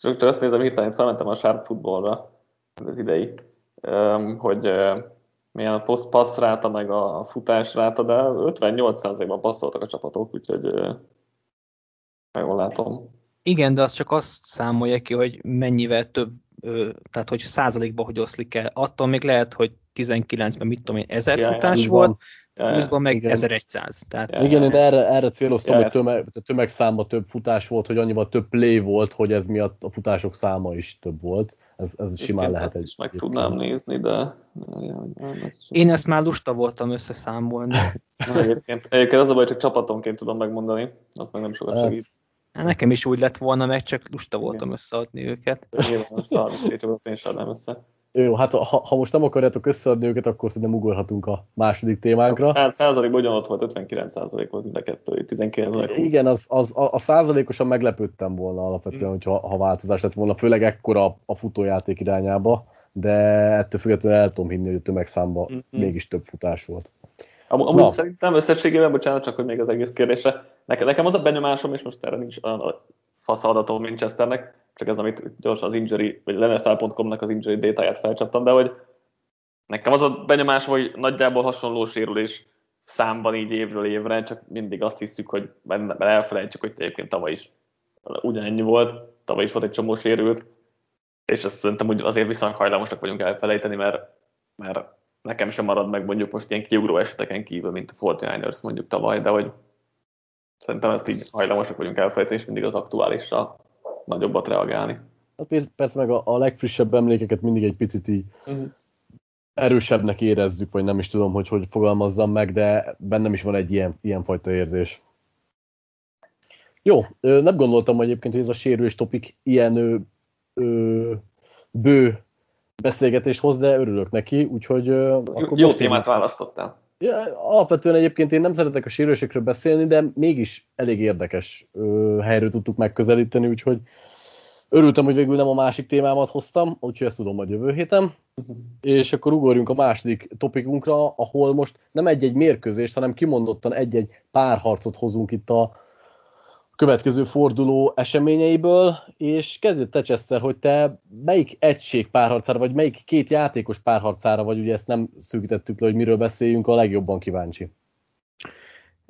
csak, csak azt nézem, hirtelen felmentem a Sharp Footballra, az idei, hogy milyen a passz ráta, meg a futás ráta, de 58%-ban passzoltak a csapatok, úgyhogy meg jól látom. Igen, de az csak azt számolja ki, hogy mennyivel több, tehát hogy százalékban hogy oszlik el. Attól még lehet, hogy 19-ben mit tudom én, 1000 Ja, futás volt, van. Ja, ja. 20-ban meg igen. 1100. Tehát. Igen, én erre, erre céloztam, Ja. hogy tömeg, tehát tömegszámban több futás volt, hogy annyival több play volt, hogy ez miatt a futások száma is több volt. Ez, ez simán Egyébként lehet ezt egy. meg tudnám nézni, de ez én ezt már lusta voltam összeszámolni. Egyébként, egyébként az a baj, csak csapatonként tudom megmondani, az meg nem sokat Hát, segít. Hát Nekem is úgy lett volna, meg csak lusta voltam összeadni őket. Nyilván most a 32 csapatot én sem össze. Jó, hát ha, ha most nem akarjátok összeadni őket, akkor szerintem ugorhatunk a második témánkra. Száz- Százalékban ugyanott volt, 59 százalék volt mind a kettő, 19 meg 20. Igen, az, az, a, a százalékosan meglepődtem volna alapvetően, hogyha ha változás lett volna, főleg ekkora a futójáték irányába, de ettől függetlenül el tudom hinni, hogy a tömegszámban Mhm. mégis több futás volt. Am- Amúgy Na. szerintem összességében, bocsánat, csak hogy még az egész kérdésre, nekem, nekem az a benyomásom, és most erre nincs a fasz adatom Manchesternek, csak ez, amit gyorsan az injury, vagy az NFL.com-nak az injury détáját felcsaptam, de hogy nekem az a benyomásom, hogy nagyjából hasonló sérülés számban így évről évre, csak mindig azt hiszük, hogy mert mert elfelejtjük, hogy egyébként tavaly is ugyanennyi volt, tavaly is volt egy csomó sérült, és azt szerintem úgy azért viszonylag hajlamosak vagyunk elfelejteni, mert, mert nekem sem marad meg mondjuk most ilyen kiugró eseteken kívül, mint a 49ers mondjuk tavaly, de hogy szerintem ezt így hajlamosak vagyunk elfelejteni, és mindig az aktuálisra nagyobbat reagálni. Hát persze, meg a, a legfrissebb emlékeket mindig egy picit így Uh-huh. erősebbnek érezzük, vagy nem is tudom, hogy hogy fogalmazzam meg, de bennem is van egy ilyen, fajta érzés. Jó, ö, nem gondoltam egyébként, hogy ez a sérülés topik ilyen ö, ö, bő beszélgetés hoz, de örülök neki, úgyhogy... akkor Jó témát választottál. Ja, alapvetően egyébként én nem szeretek a sérülésekről beszélni, de mégis elég érdekes ö, helyről tudtuk megközelíteni, úgyhogy örültem, hogy végül nem a másik témámat hoztam, úgyhogy ezt tudom majd jövő héten. És akkor ugorjunk a második topikunkra, ahol most nem egy-egy mérkőzést, hanem kimondottan egy-egy párharcot hozunk itt a következő forduló eseményeiből, és kezdjük te, Chester, hogy te melyik egység párharcára, vagy melyik két játékos párharcára, vagy ugye ezt nem szűkítettük le, hogy miről beszéljünk, a legjobban kíváncsi.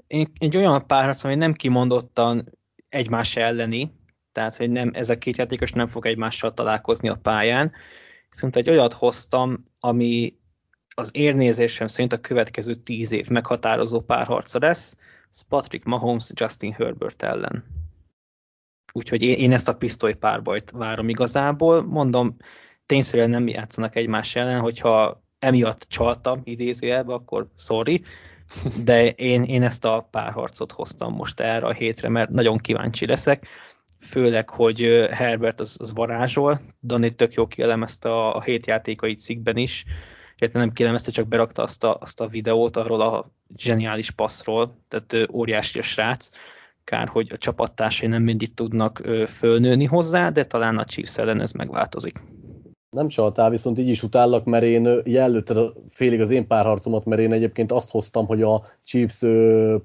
Én egy olyan párharc, ami nem kimondottan egymás elleni, tehát hogy nem, ez a két játékos nem fog egymással találkozni a pályán, viszont egy olyat hoztam, ami az érnézésem szerint a következő tíz év meghatározó párharca lesz, ez Patrick Mahomes Justin Herbert ellen. Úgyhogy én, én ezt a pisztoly párbajt várom igazából. Mondom, tényszerűen nem játszanak egymás ellen, hogyha emiatt csaltam idézőjelbe, akkor sorry, de én, én ezt a párharcot hoztam most erre a hétre, mert nagyon kíváncsi leszek, főleg, hogy Herbert az, az varázsol, Dani tök jó kielemezte a, a hét játékai cikkben is, illetve nem kielemezte, csak berakta azt a, azt a videót arról a zseniális passzról, tehát óriási a srác, kár, hogy a csapattársai nem mindig tudnak fölnőni hozzá, de talán a Chiefs ellen ez megváltozik. Nem csaltál, viszont így is utállak, mert én jelölted félig az én párharcomat, mert én egyébként azt hoztam, hogy a Chiefs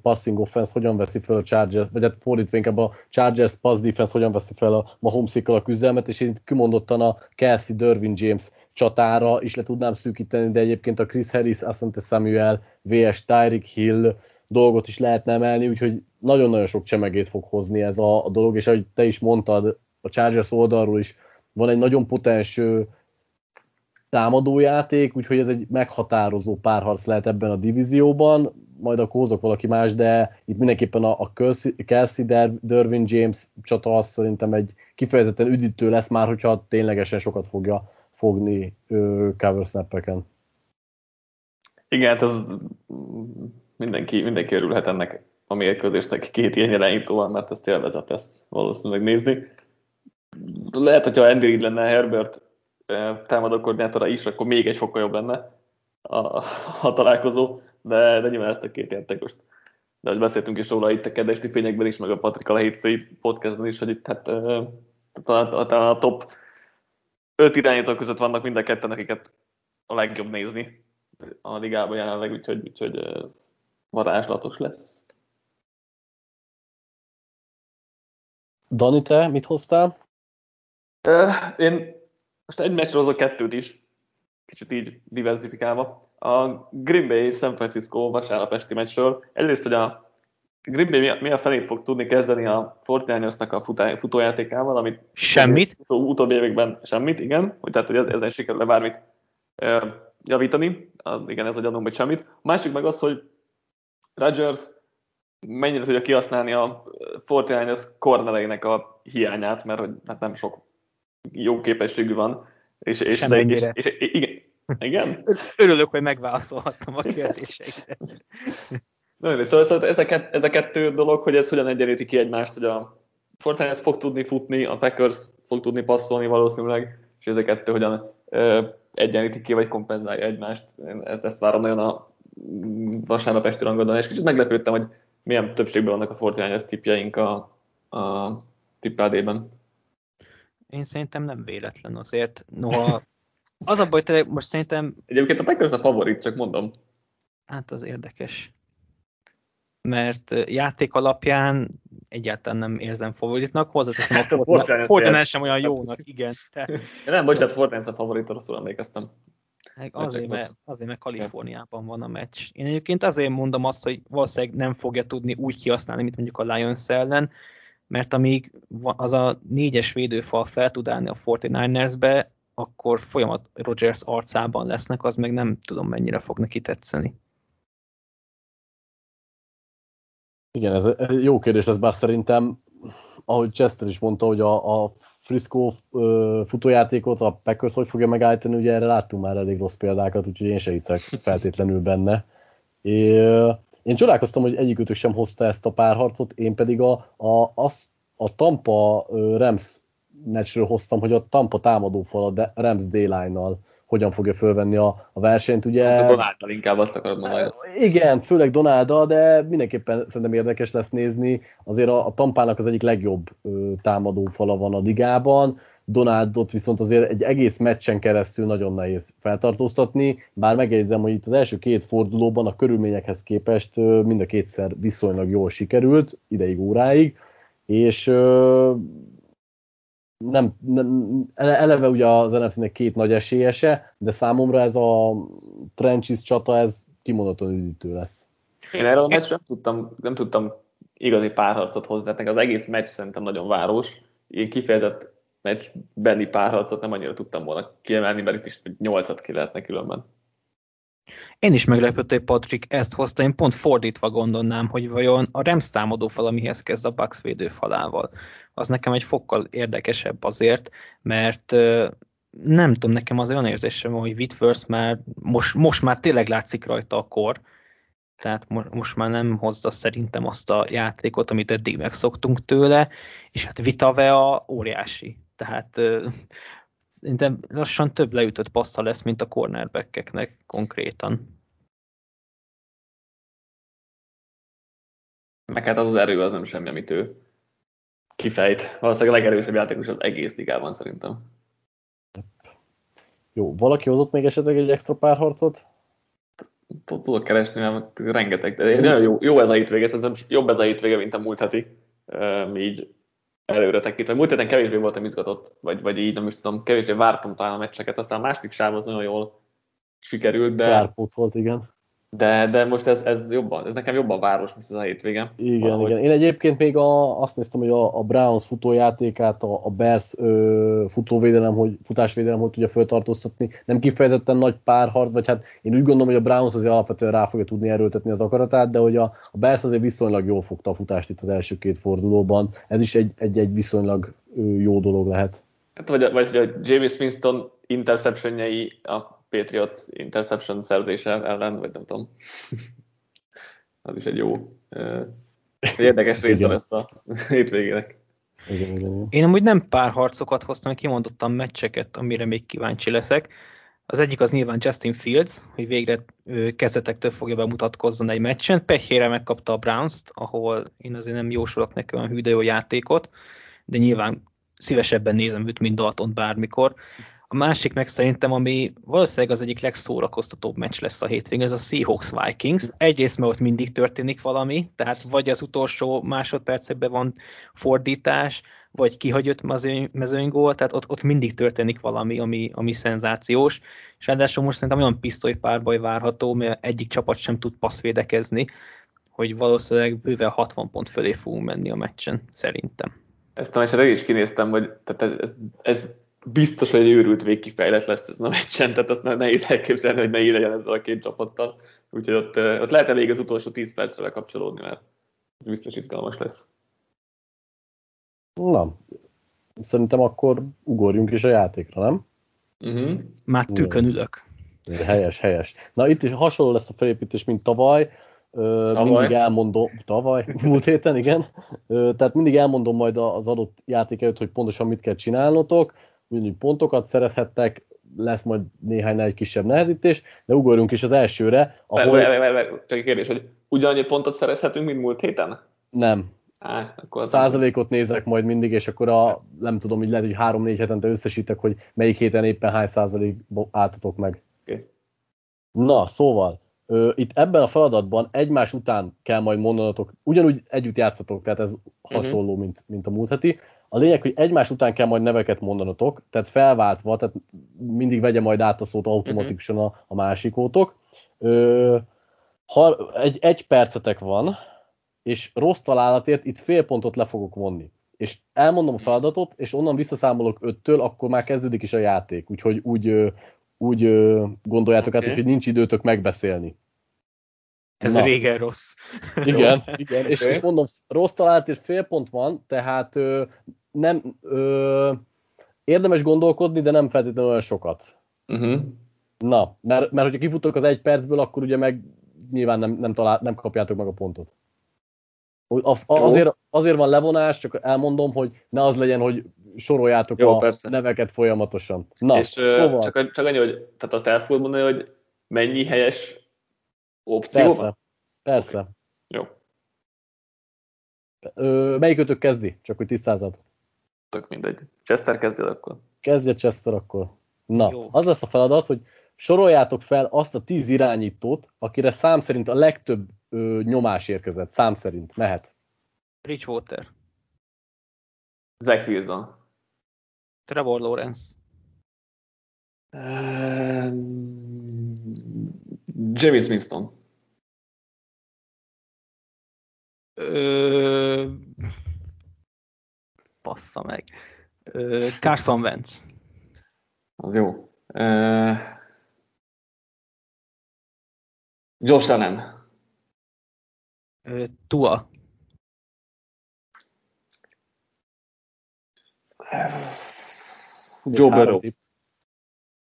passing offense hogyan veszi fel a Chargers, vagy hát fordítva inkább a Chargers pass defense hogyan veszi fel a mahomes a küzdelmet, és én kimondottan a Kelsey Dervin James csatára is le tudnám szűkíteni, de egyébként a Chris Harris, Asante Samuel, VS Tyreek Hill dolgot is lehetne emelni, úgyhogy nagyon-nagyon sok csemegét fog hozni ez a, a dolog, és ahogy te is mondtad, a Chargers oldalról is van egy nagyon potens támadójáték, úgyhogy ez egy meghatározó párharc lehet ebben a divízióban, majd akkor hozok valaki más, de itt mindenképpen a, a Kelsey Dervin James csata az szerintem egy kifejezetten üdítő lesz már, hogyha ténylegesen sokat fogja fogni ö, cover snappeken. Igen, hát az mindenki, mindenki örülhet ennek a mérkőzésnek két ilyen irányítóval, mert ezt élvezet ezt valószínűleg nézni. Lehet, hogyha Andy Reid lenne Herbert támadó koordinátora is, akkor még egy fokkal jobb lenne a, a találkozó, de, de nyilván ezt a két játékost. De hogy beszéltünk is róla itt a kedves fényekben is, meg a Patrik a hétfői podcastban is, hogy itt hát talán a, a top öt irányító között vannak mind a ketten, akiket a legjobb nézni a ligában jelenleg, úgyhogy, úgyhogy ez varázslatos lesz. Dani, te mit hoztál? Én most egy meccsről hozok kettőt is, kicsit így diversifikálva. A Green Bay San Francisco vasárnap esti meccsről. Egyrészt, hogy a Green Bay mi a felét fog tudni kezdeni a Fortnite-nak a futójátékával, amit semmit. Utó, utóbbi években semmit, igen, hogy tehát hogy ez, ezen sikerül bármit e, javítani, az, igen, ez a gyanúm, hogy semmit. A másik meg az, hogy Rodgers mennyire tudja kihasználni a Fortnite cornereinek a hiányát, mert hogy hát nem sok jó képességű van. És, és, és, és, és, igen, igen? Örülök, hogy megválaszolhattam a kérdéseidet. Nagyon szóval, szóval ez, a kett, ez a kettő dolog, hogy ez hogyan egyenlíti ki egymást, hogy a Fortnite fog tudni futni, a Packers fog tudni passzolni valószínűleg, és ez a kettő hogyan ö, egyenlíti ki, vagy kompenzálja egymást. Én ezt várom nagyon a vasárnap esti rangadon, és kicsit meglepődtem, hogy milyen többségben vannak a Fortnite tipjeink a, a tippádében. Én szerintem nem véletlen azért. Noha az a baj, hogy most szerintem... Egyébként a Packers a favorit, csak mondom. Hát az érdekes mert játék alapján egyáltalán nem érzem favoritnak, hozzáteszem a Fortnite sem olyan jónak, igen. De... Nem, bocsánat, Fortnite a favorit, rosszul emlékeztem. Azért mert, azért, mert Kaliforniában van a meccs. Én egyébként azért mondom azt, hogy valószínűleg nem fogja tudni úgy kihasználni, mint mondjuk a Lions ellen, mert amíg az a négyes védőfal fel tud állni a 49ersbe, akkor folyamat Rogers arcában lesznek, az meg nem tudom mennyire fog neki tetszeni. Igen, ez jó kérdés lesz, bár szerintem, ahogy Chester is mondta, hogy a, a Frisco futójátékot a Packers hogy fogja megállítani, ugye erre láttunk már elég rossz példákat, úgyhogy én se hiszek feltétlenül benne. É, én csodálkoztam, hogy egyikőtök sem hozta ezt a párharcot, én pedig a, a, az, a Tampa Rams meccsről hoztam, hogy a Tampa támadófal a Rams D-line-nal hogyan fogja fölvenni a, a versenyt. Ugye, hát a Donáldal inkább azt akarod mondani. Igen, főleg Donáldal, de mindenképpen szerintem érdekes lesz nézni. Azért a, a Tampának az egyik legjobb ö, támadó fala van a ligában. Donaldot viszont azért egy egész meccsen keresztül nagyon nehéz feltartóztatni, bár megjegyzem, hogy itt az első két fordulóban a körülményekhez képest mind a kétszer viszonylag jól sikerült, ideig óráig, és nem, nem, eleve ugye az NFC-nek két nagy esélyese, de számomra ez a Trenchis csata, ez kimondottan üdítő lesz. Én erről a meccs nem tudtam, nem tudtam igazi párharcot hozni, hát az egész meccs szerintem nagyon város. Én kifejezett meccsbeni párharcot nem annyira tudtam volna kiemelni, mert itt is nyolcat ki lehetne különben. Én is meglepett, hogy Patrick ezt hozta, én pont fordítva gondolnám, hogy vajon a Rams támadó fal, amihez kezd a Bucks falával. Az nekem egy fokkal érdekesebb azért, mert nem tudom, nekem az olyan érzésem, hogy Whitworth már most, most már tényleg látszik rajta a kor, tehát most már nem hozza szerintem azt a játékot, amit eddig megszoktunk tőle, és hát Vitavea óriási. Tehát szerintem lassan több leütött paszta lesz, mint a cornerbackeknek konkrétan. Meg hát az az erő az nem semmi, amit ő kifejt. Valószínűleg a legerősebb játékos az egész ligában szerintem. Jó, valaki hozott még esetleg egy extra párharcot? Tudok keresni, mert rengeteg. De nagyon jó, jó ez a hétvége, szerintem jobb ez a hétvége, mint a múlt heti. Mi így előre tekintve. Múlt héten kevésbé voltam izgatott, vagy, vagy így nem is tudom, kevésbé vártam talán a meccseket, aztán a második sáv az nagyon jól sikerült, de... Kárpót volt, igen. De, de most ez, ez jobban, ez nekem jobban város, most ez a hétvége. Igen, valahogy. igen. Én egyébként még a, azt néztem, hogy a, a Browns futójátékát, a, a Bears ö, futóvédelem, hogy, futásvédelem, hogy tudja föltartóztatni. Nem kifejezetten nagy párharc, vagy hát én úgy gondolom, hogy a Browns azért alapvetően rá fogja tudni erőltetni az akaratát, de hogy a, a Bears azért viszonylag jól fogta a futást itt az első két fordulóban. Ez is egy, egy, egy viszonylag jó dolog lehet. Hát vagy, vagy hogy a James Winston interceptionjei a Patriots interception szerzése ellen, vagy nem tudom. az is egy jó, érdekes része lesz a hétvégének. Igen, igen. Én amúgy nem pár harcokat hoztam, kimondottam meccseket, amire még kíváncsi leszek. Az egyik az nyilván Justin Fields, hogy végre kezdetektől fogja bemutatkozni egy meccsen. Pehére megkapta a Browns-t, ahol én azért nem jósolok neki olyan hű, jó játékot, de nyilván szívesebben nézem őt, mint Dalton bármikor. A másik meg szerintem, ami valószínűleg az egyik legszórakoztatóbb meccs lesz a hétvégén, ez a Seahawks-Vikings. Egyrészt, mert ott mindig történik valami, tehát vagy az utolsó másodpercekben van fordítás, vagy kihagyott mezőnygól, tehát ott, ott mindig történik valami, ami, ami szenzációs, és ráadásul most szerintem olyan pisztolypárbaj várható, mert egyik csapat sem tud passzvédekezni, hogy valószínűleg bőven 60 pont fölé fogunk menni a meccsen, szerintem. Ezt a meccset is kinéztem, hogy tehát ez, ez biztos, hogy egy őrült végkifejlet lesz ez a meccsen, tehát azt nehéz elképzelni, hogy ne így legyen ezzel a két csapattal. Úgyhogy ott, ott lehet elég az utolsó 10 percre lekapcsolódni, mert ez biztos izgalmas lesz. Na, szerintem akkor ugorjunk is a játékra, nem? Uh-huh. Már tükön ülök. Helyes, helyes. Na itt is hasonló lesz a felépítés, mint tavaly. tavaly. Mindig elmondom, tavaly, múlt héten, igen. Tehát mindig elmondom majd az adott játék előtt, hogy pontosan mit kell csinálnotok ugyanúgy pontokat szerezhettek, lesz majd néhány egy kisebb nehezítés, de ugorjunk is az elsőre, ahol... Várj, várj, várj, csak kérdés, hogy ugyanannyi pontot szerezhetünk, mint múlt héten? Nem. Á, akkor Százalékot nézek majd mindig, és akkor a, nem tudom, hogy lehet, hogy három-négy hetente összesítek, hogy melyik héten éppen hány százalék álltatok meg. Okay. Na, szóval, ö, itt ebben a feladatban egymás után kell majd mondanatok, ugyanúgy együtt játszatok, tehát ez uh-huh. hasonló, mint, mint a múlt heti. A lényeg, hogy egymás után kell majd neveket mondanotok, tehát felváltva, tehát mindig vegye majd át a szót automatikusan a, a másikótok. Ö, ha egy, egy percetek van, és rossz találatért itt fél pontot le fogok vonni. És elmondom a feladatot, és onnan visszaszámolok öttől, akkor már kezdődik is a játék. Úgyhogy úgy, úgy gondoljátok okay. át, hogy nincs időtök megbeszélni. Ez Na. régen rossz. Igen, igen. És, és mondom, rossz talált, és fél pont van, tehát ö, nem ö, érdemes gondolkodni, de nem feltétlenül olyan sokat. Uh-huh. Na, mert, mert hogyha kifutok az egy percből, akkor ugye meg nyilván nem, nem, talál, nem kapjátok meg a pontot. A, a, azért, azért van levonás, csak elmondom, hogy ne az legyen, hogy soroljátok Jó, a persze. neveket folyamatosan. Na, és szóval, csak, csak annyi, hogy tehát azt el fogod mondani, hogy mennyi helyes opció persze, van? persze. Jó, Ö, melyikötök kezdi? Csak hogy tisztázat. tök mindegy. Chester kezdjél akkor. Kezdje Chester akkor. Na, Jó. az lesz a feladat, hogy soroljátok fel azt a tíz irányítót, akire szám szerint a legtöbb ö, nyomás érkezett. Szám szerint. Mehet. Bridgewater, Zach Wilson. Trevor Lawrence, Um, James Winston. Ö... Bassza meg. Ö, Carson Wentz, Az jó. Uh, Josh Allen. Ö, Tua, Joe Burrow. Oké,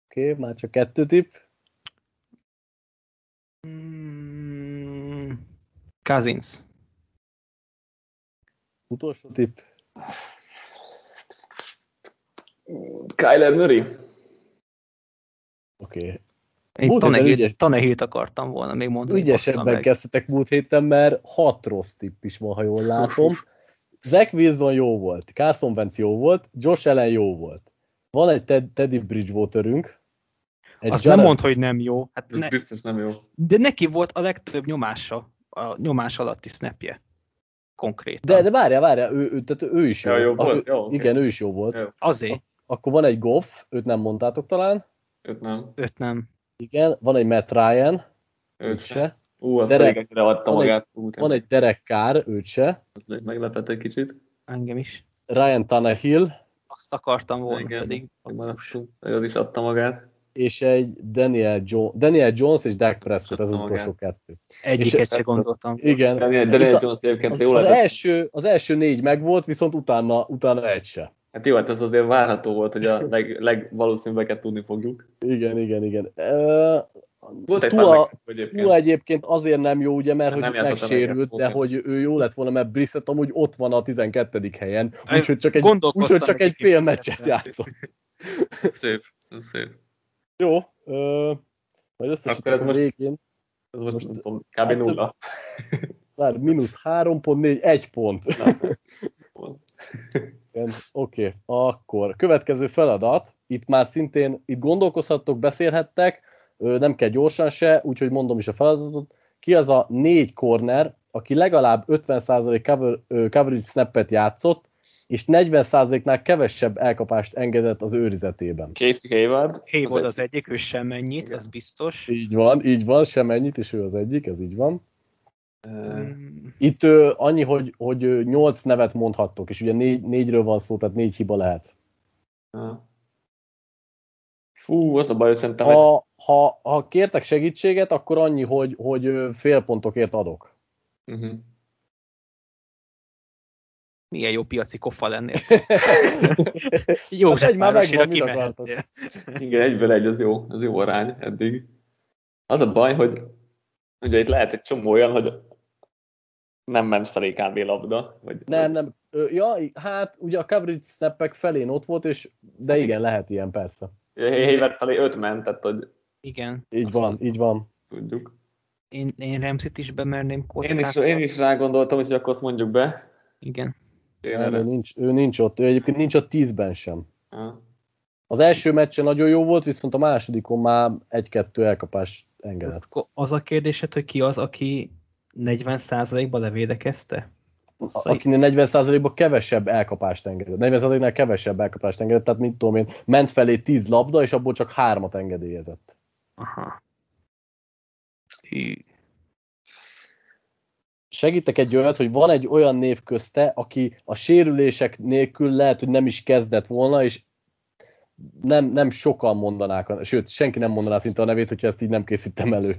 okay, már csak kettő tipp. Mm, Cousins, Utolsó tipp. Kyler Murray. Oké. Okay. Én Tanehilt, ügyes- akartam volna még mondani. Ügyesebben meg. kezdtetek múlt héten, mert hat rossz tipp is van, ha jól látom. Zach Wilson jó volt, Carson Wentz jó volt, Josh Allen jó volt. Van egy Ted, Teddy Bridgewaterünk. Egy Azt Jared- nem mondd, hogy nem jó. Hát Ez ne, biztos nem jó. de neki volt a legtöbb nyomása, a nyomás alatti snapje. Konkrétan. De, de várjál, várjál, ő, ő, tehát ő is jó. Ja, jó A- volt? ő- Jó, oké. Igen, ő is jó volt. Jó. Azért, Akkor van egy Goff, őt nem mondtátok talán. Őt nem. őt nem. Igen, van egy Matt Ryan, őt Őt sem. se. Ú, az Derek- pedig adta van egy- magát. Ú, Van egy Derek Carr, őt se. Az meglepett egy kicsit. Engem is. Ryan Tannehill, Azt akartam volna Igen, pedig. megmaradtunk. Az is adta magát. És egy Daniel, jo- Daniel Jones és Dak Prescott, ez az utolsó kettő. Egyiket se gondoltam. Igen. Daniel, Daniel a- Jones egyébként Az, jó az, első, az első négy megvolt, viszont utána, utána egy se. Hát jó, hát ez azért várható volt, hogy a leg, legvalószínűbbeket tudni fogjuk. Igen, igen, igen. Uh, Volt egy Tua, meg egyébként. Tua egyébként azért nem jó, ugye, mert Hát hogy nem a megsérült, de hogy ő jó lett volna, mert Brissett amúgy ott van a 12. helyen, úgyhogy csak egy, úgyhogy csak egy fél meccset játszott. Szép, szép. Jó, uh, majd összesítem ez a most- végén. Ez most, Most- most tudom, kb. hát- nulla. Várj, mínusz 3.4, egy pont. Igen, Oké, okay. akkor következő feladat, itt már szintén, itt gondolkozhattok, beszélhettek, ö, nem kell gyorsan se, úgyhogy mondom is a feladatot. Ki az a négy corner, aki legalább 50% cover, ö, coverage snappet játszott, és 40%-nál kevesebb elkapást engedett az őrizetében. Casey Hayward. Hayward az egyik, ő sem mennyit, Igen. ez biztos. Így van, így van, sem ennyit, és ő az egyik, ez így van. Ö, Mm, Itt ö, annyi, hogy, hogy ö, 8 nevet mondhattok, és ugye négy, négyről van szó, tehát négy hiba lehet. Fú, az a baj, hogy szerintem. Ha, ha, ha kértek segítséget, akkor annyi, hogy, hogy fél pontokért adok. Uh-huh. Milyen jó piaci kofa lennél. jó, Hát egy már megvan, mit kimehettél. Igen, egyből egy, az jó, az jó arány eddig. Az a baj, hogy ugye itt lehet egy csomó olyan, hogy nem ment felé kb. labda. Vagy, Nem, nem. Ö, ja, hát ugye a coverage snappek felén ott volt, és de igen, lehet ilyen persze. Hayward felé öt ment, tehát hogy Igen. Így van, így van. tudjuk. Én, én Remzit is bemerném Én is, kockáztatni. én is rá gondoltam, hogy akkor azt mondjuk be. Igen. Én Nem, ő, nincs, ő nincs ott, ő egyébként nincs a tízben sem. Ja. Az első meccsen nagyon jó volt, viszont a másodikon már egy-kettő elkapás engedett. Akkor az a kérdésed, hogy ki az, aki 40%-ba levédekezte? A- Akinél 40%-ban kevesebb elkapást engedett. 40%-nál kevesebb elkapást engedett, tehát mit tudom én, ment felé 10 labda, és abból csak hármat engedélyezett. Aha. Hű. Segítek egy olyat, hogy van egy olyan név közte, aki a sérülések nélkül lehet, hogy nem is kezdett volna, és nem, nem sokan mondanák, a- sőt, senki nem mondaná szinte a nevét, hogyha ezt így nem készítem elő.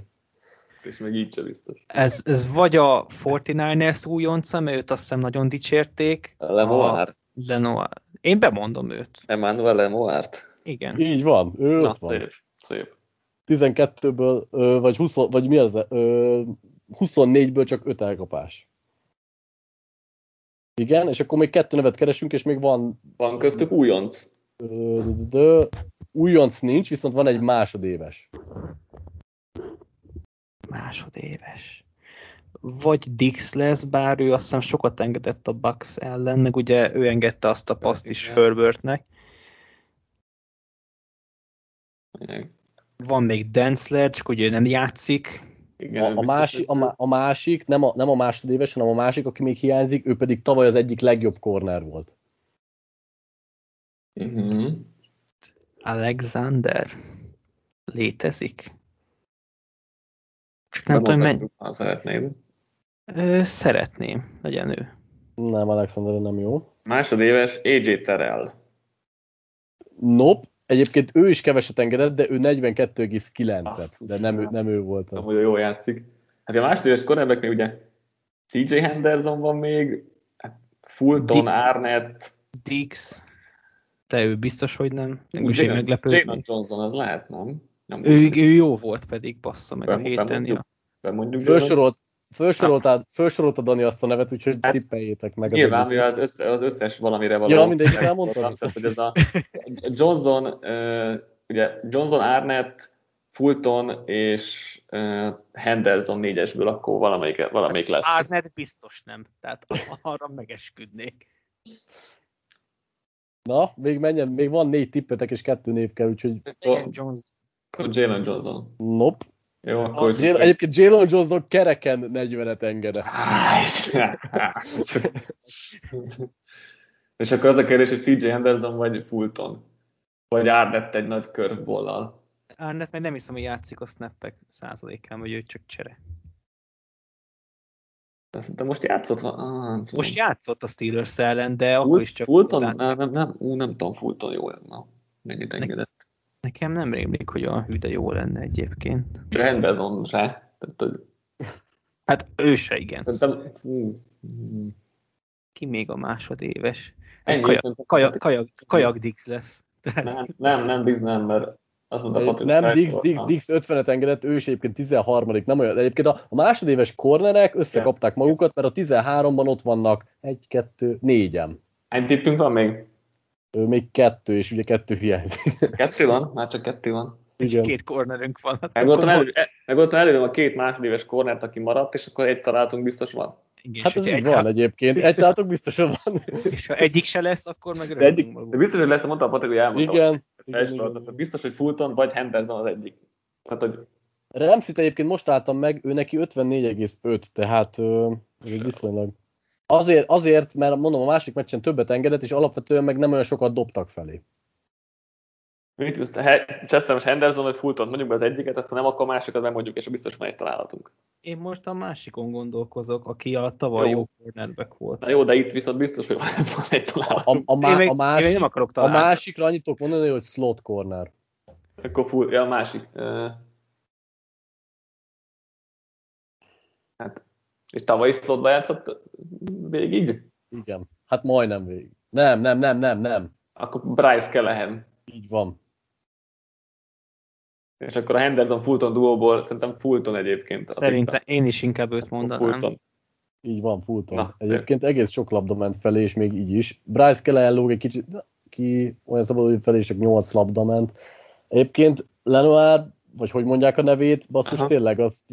És még így sem biztos. Ez, ez vagy a 49ers újonca, mert őt azt hiszem nagyon dicsérték. Lemoár. Lenoir. Én bemondom őt. Emmanuel Lemoárt. Igen. Így van, ő Na, ott van. szép, szép. 12-ből, ö, vagy, 20, vagy mi az, 24-ből csak 5 elkapás. Igen, és akkor még kettő nevet keresünk, és még van... Van köztük újonc. De újonc nincs, viszont van egy másodéves. Másodéves. Vagy Dix lesz, bár ő azt hiszem sokat engedett a Bucks ellen, meg ugye ő engedte azt a paszt is Herbertnek. Van még Densler, csak ugye ő nem játszik. Igen, a, a, másik, a, a másik, nem a, nem a másodéves, hanem a másik, aki még hiányzik, ő pedig tavaly az egyik legjobb corner volt. Uh-huh. Alexander létezik? Csak nem, tudom, mennyi. Ha szeretnéd. Ö, szeretném, legyen ő. Nem, Alexander nem jó. Másodéves AJ Terrell. Nope. Egyébként ő is keveset engedett, de ő 42,9-et, de nem, ő, nem ő volt az. Amúgy jó játszik. Hát a másodéves kornerbek még ugye CJ Henderson van még, hát Fulton, Dick, Arnett. Dix. Te ő biztos, hogy nem. Nem is én meglepődni. Jalen Johnson, az lehet, nem? nem ő, ő, jó volt pedig, bassza meg be, a héten. Ja. Bemondjuk Felsorolta, felsorolta Dani azt a nevet, úgyhogy hát, tippeljétek meg. Nyilván, mivel az, össze, az összes valamire való. Ja, mindegyik elmondtam. Tehát, hogy ez a Johnson, uh, ugye Johnson, Arnett, Fulton és uh, Henderson négyesből akkor valamelyik, valamelyik lesz. Arnett biztos nem, tehát arra megesküdnék. Na, még menjen, még van négy tippetek és kettő név kell, úgyhogy... Johnson. Jalen Johnson. Nope. Jó, akkor Jay, egyébként Jalen Johnson kereken 40-et engedett. És akkor az a kérdés, hogy CJ Henderson vagy Fulton? Vagy Arnett egy nagy körvollal? Arnett meg nem hiszem, hogy játszik a snappek százalékán, vagy ő csak csere. De most játszott van. Ah, most játszott a Steelers ellen, de Fult, akkor is csak... Fulton? Nem, nem, nem, ú, nem tudom, Fulton jó. Na, mennyit engedett. Nekem nem rémlik, hogy a hűde jó lenne egyébként. Henderson se. Hát ő se, igen. Szerintem... Ki még a másodéves? Ennyi, kajak, kajak, kajak, kajak Dix lesz. Nem, nem, nem, Dix nem, mert azt mondta, Patrik, nem, Dix, Dix, Dix 50-et engedett, ő is egyébként 13 nem olyan. De egyébként a, a másodéves kornerek összekapták magukat, mert a 13-ban ott vannak egy, kettő, négyen. Egy tippünk van még? Ő még kettő, és ugye kettő hiányzik. Kettő van? Már csak kettő van. Igen. Két cornerünk van. Megvoltam elő, elő a két másodéves cornert, aki maradt, és akkor egy találtunk biztos van. Igen, hát ez egy van egyébként, egy találtunk biztosan van. És ha egyik se lesz, akkor meg de, egyik, de biztos, hogy lesz, mondta a Patrik, hogy elmondta. Igen. igen, igen. Biztos, hogy Fulton vagy Henderson az egyik. Tehát, hogy Remszit egyébként most álltam meg, ő neki 54,5, tehát ez viszonylag Azért, azért, mert mondom, a másik meccsen többet engedett, és alapvetően meg nem olyan sokat dobtak felé. Mit, Chester és Henderson vagy Fulton, mondjuk be az egyiket, aztán nem, akkor a másikat megmondjuk, és biztos van egy találatunk. Én most a másikon gondolkozok, aki a tavaly jó, jó cornerback volt. Na jó, de itt viszont biztos, hogy van egy találatunk. A, a, a, a, másik, én nem akarok találni. A másikra annyit tudok mondani, hogy slot corner. Akkor full, ja, a másik. Hát és tavaly slotba játszott végig? Igen. Hát majdnem végig. Nem, nem, nem, nem, nem. Akkor Bryce Callahan. Így van. És akkor a Henderson Fulton duóból szerintem Fulton egyébként. Szerintem én is inkább őt mondanám. Fulton. Így van, Fulton. Na, egyébként szépen. egész sok labda ment felé, és még így is. Bryce Callahan lóg egy kicsit ki olyan szabad, hogy felé, és csak 8 labda ment. Egyébként Lenoir, vagy hogy mondják a nevét, basszus Aha. tényleg, az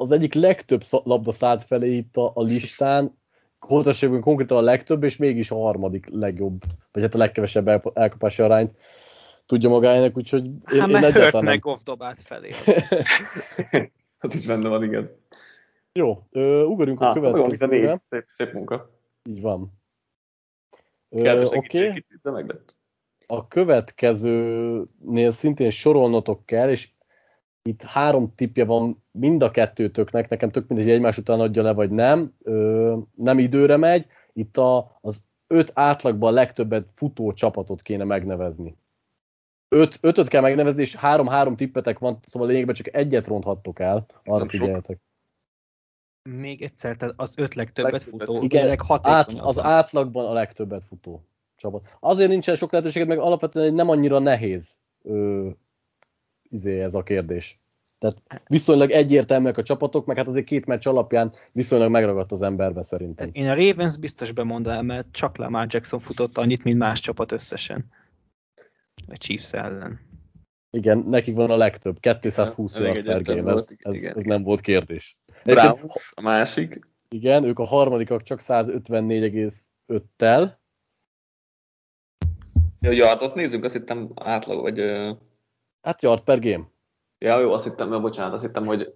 az egyik legtöbb labda szállt felé itt a, a listán, Holtasságban konkrétan a legtöbb, és mégis a harmadik legjobb, vagy hát a legkevesebb el, elkapási arányt tudja magának, úgyhogy én, hát én Hurt meg off dobált felé. az is benne van, igen. Jó, ö, ugorjunk ah, a következőre. Szép, szép munka. Így van. Oké. Okay. A következőnél szintén sorolnotok kell, és itt három tipje van mind a kettőtöknek, nekem tök mindegy, hogy egymás után adja le, vagy nem, ö, nem időre megy. Itt a, az öt átlagban a legtöbbet futó csapatot kéne megnevezni. Öt, ötöt kell megnevezni, és három-három tippetek van, szóval lényegben csak egyet ronthattok el, arra figyeljetek. Még egyszer, tehát az öt legtöbbet legtöbbet. futó, igen, át, az átlagban a legtöbbet futó csapat. Azért nincsen sok lehetőséget, meg alapvetően nem annyira nehéz ö, izé ez a kérdés. Tehát viszonylag egyértelműek a csapatok, meg hát azért két meccs alapján viszonylag megragadt az emberbe szerintem. Én a Ravens biztos bemondanám, mert csak Lamar Jackson futott annyit, mint más csapat összesen. A Chiefs ellen. Igen, nekik van a legtöbb, 220 yard per game, ez, ez, ez nem volt kérdés. Browns, a másik. Igen, ők a harmadikak csak 154,5-tel. Ja, yardot nézzük, azt hittem átlag, vagy... Hát yard per game. Ja, jó, azt hittem, mert bocsánat, azt hittem, hogy